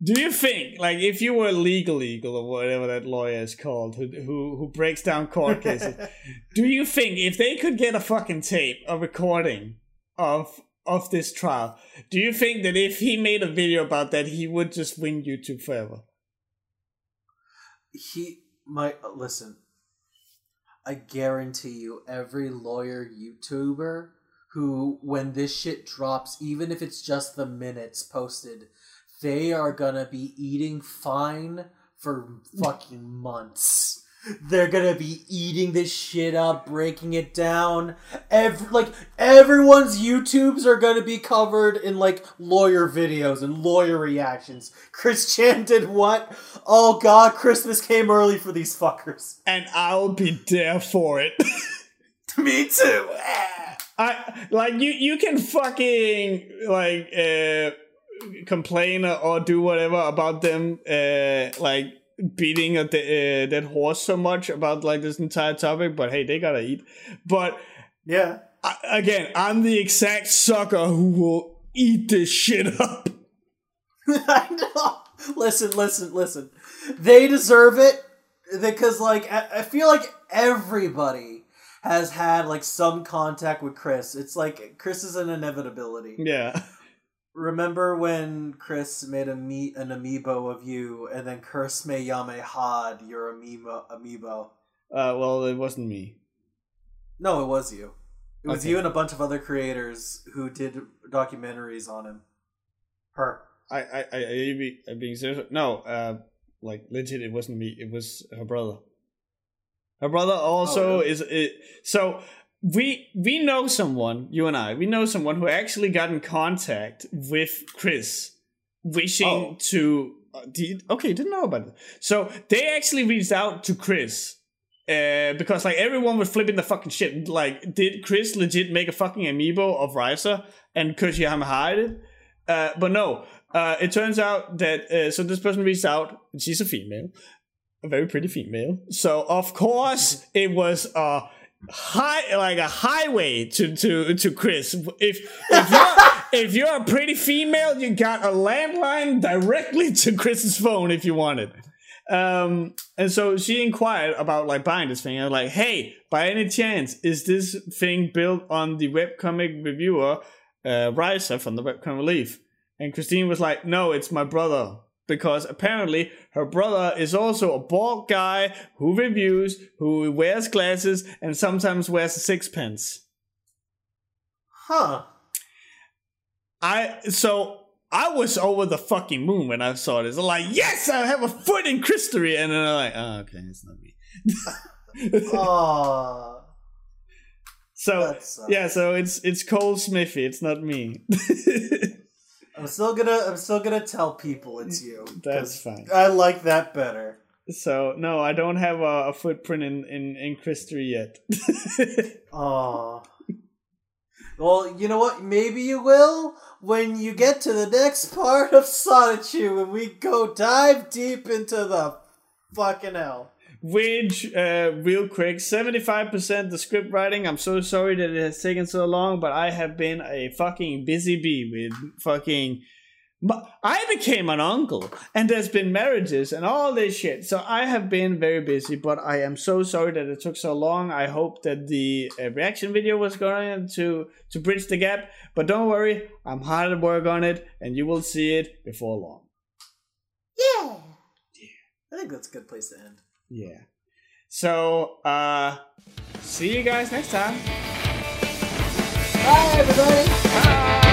do you think like if you were legal eagle or whatever that lawyer is called who who who breaks down court cases, do you think if they could get a fucking tape, a recording of of this trial, do you think that if he made a video about that, he would just win YouTube forever? he might listen. I guarantee you, every lawyer YouTuber who, when this shit drops, even if it's just the minutes posted, they are gonna be eating fine for fucking months. They're gonna be eating this shit up, breaking it down. Every, like everyone's YouTubes are gonna be covered in like lawyer videos and lawyer reactions. Chris Chan did what? Oh god, Christmas came early for these fuckers. And I'll be there for it. Me too. I like you. You can fucking like uh, complain or do whatever about them. Uh, like beating a de- uh, dead horse so much about like this entire topic, but hey, they gotta eat. But yeah, I, again, I'm the exact sucker who will eat this shit up. I know. Listen, listen, listen. They deserve it because, like, I, I feel like everybody has had like some contact with Chris. It's like Chris is an inevitability. Yeah. Remember when Chris made a me- an amiibo of you, and then Kursme Yame had your amiibo? amiibo? Uh, well, it wasn't me. No, it was you. It was Okay. you and a bunch of other creators who did documentaries on him. Her. I, I, I, are you be, are you being serious? No, uh, like legit, it wasn't me. It was her brother. Her brother also Oh, really? is it. So we we know someone, you and I, we know someone who actually got in contact with Chris, wishing Oh. to. Uh, did, okay, didn't know about it. So they actually reached out to Chris. Uh, because like everyone was flipping the fucking shit. Like, did Chris legit make a fucking amiibo of Riser and could you hide it? Uh, but no, uh, it turns out that uh, so this person reached out. and She's a female, a very pretty female. So of course it was a high, like a highway to to to Chris. If if you're if you're a pretty female, you got a landline directly to Chris's phone if you wanted. Um, and so she inquired about like buying this thing. And like, hey, by any chance, is this thing built on the webcomic reviewer uh, Riser from the webcomic Relief? And Christine was like, no, it's my brother. Because apparently her brother is also a bald guy who reviews, who wears glasses, and sometimes wears a sixpence. Huh. I so I was over the fucking moon when I saw this. I'm like, yes, I have a foot in Christory, and then I'm like, oh, okay, it's not me. Aw. so uh, yeah, so it's it's Cole Smithy. It's not me. I'm still gonna I'm still gonna tell people it's you. That's fine. I like that better. So no, I don't have a, a footprint in in in Christory yet. Aw. Well, you know what? Maybe you will when you get to the next part of Sonichu and we go dive deep into the fucking hell. Which, uh, real quick, 75% the script writing. I'm so sorry that it has taken so long, but I have been a fucking busy bee with fucking. But I became an uncle, and there's been marriages and all this shit. So I have been very busy, but I am so sorry that it took so long. I hope that the uh, reaction video was going to to bridge the gap. But don't worry, I'm hard at work on it, and you will see it before long. Yeah. I think that's a good place to end. Yeah. So, uh, see you guys next time. Bye, everybody. Bye.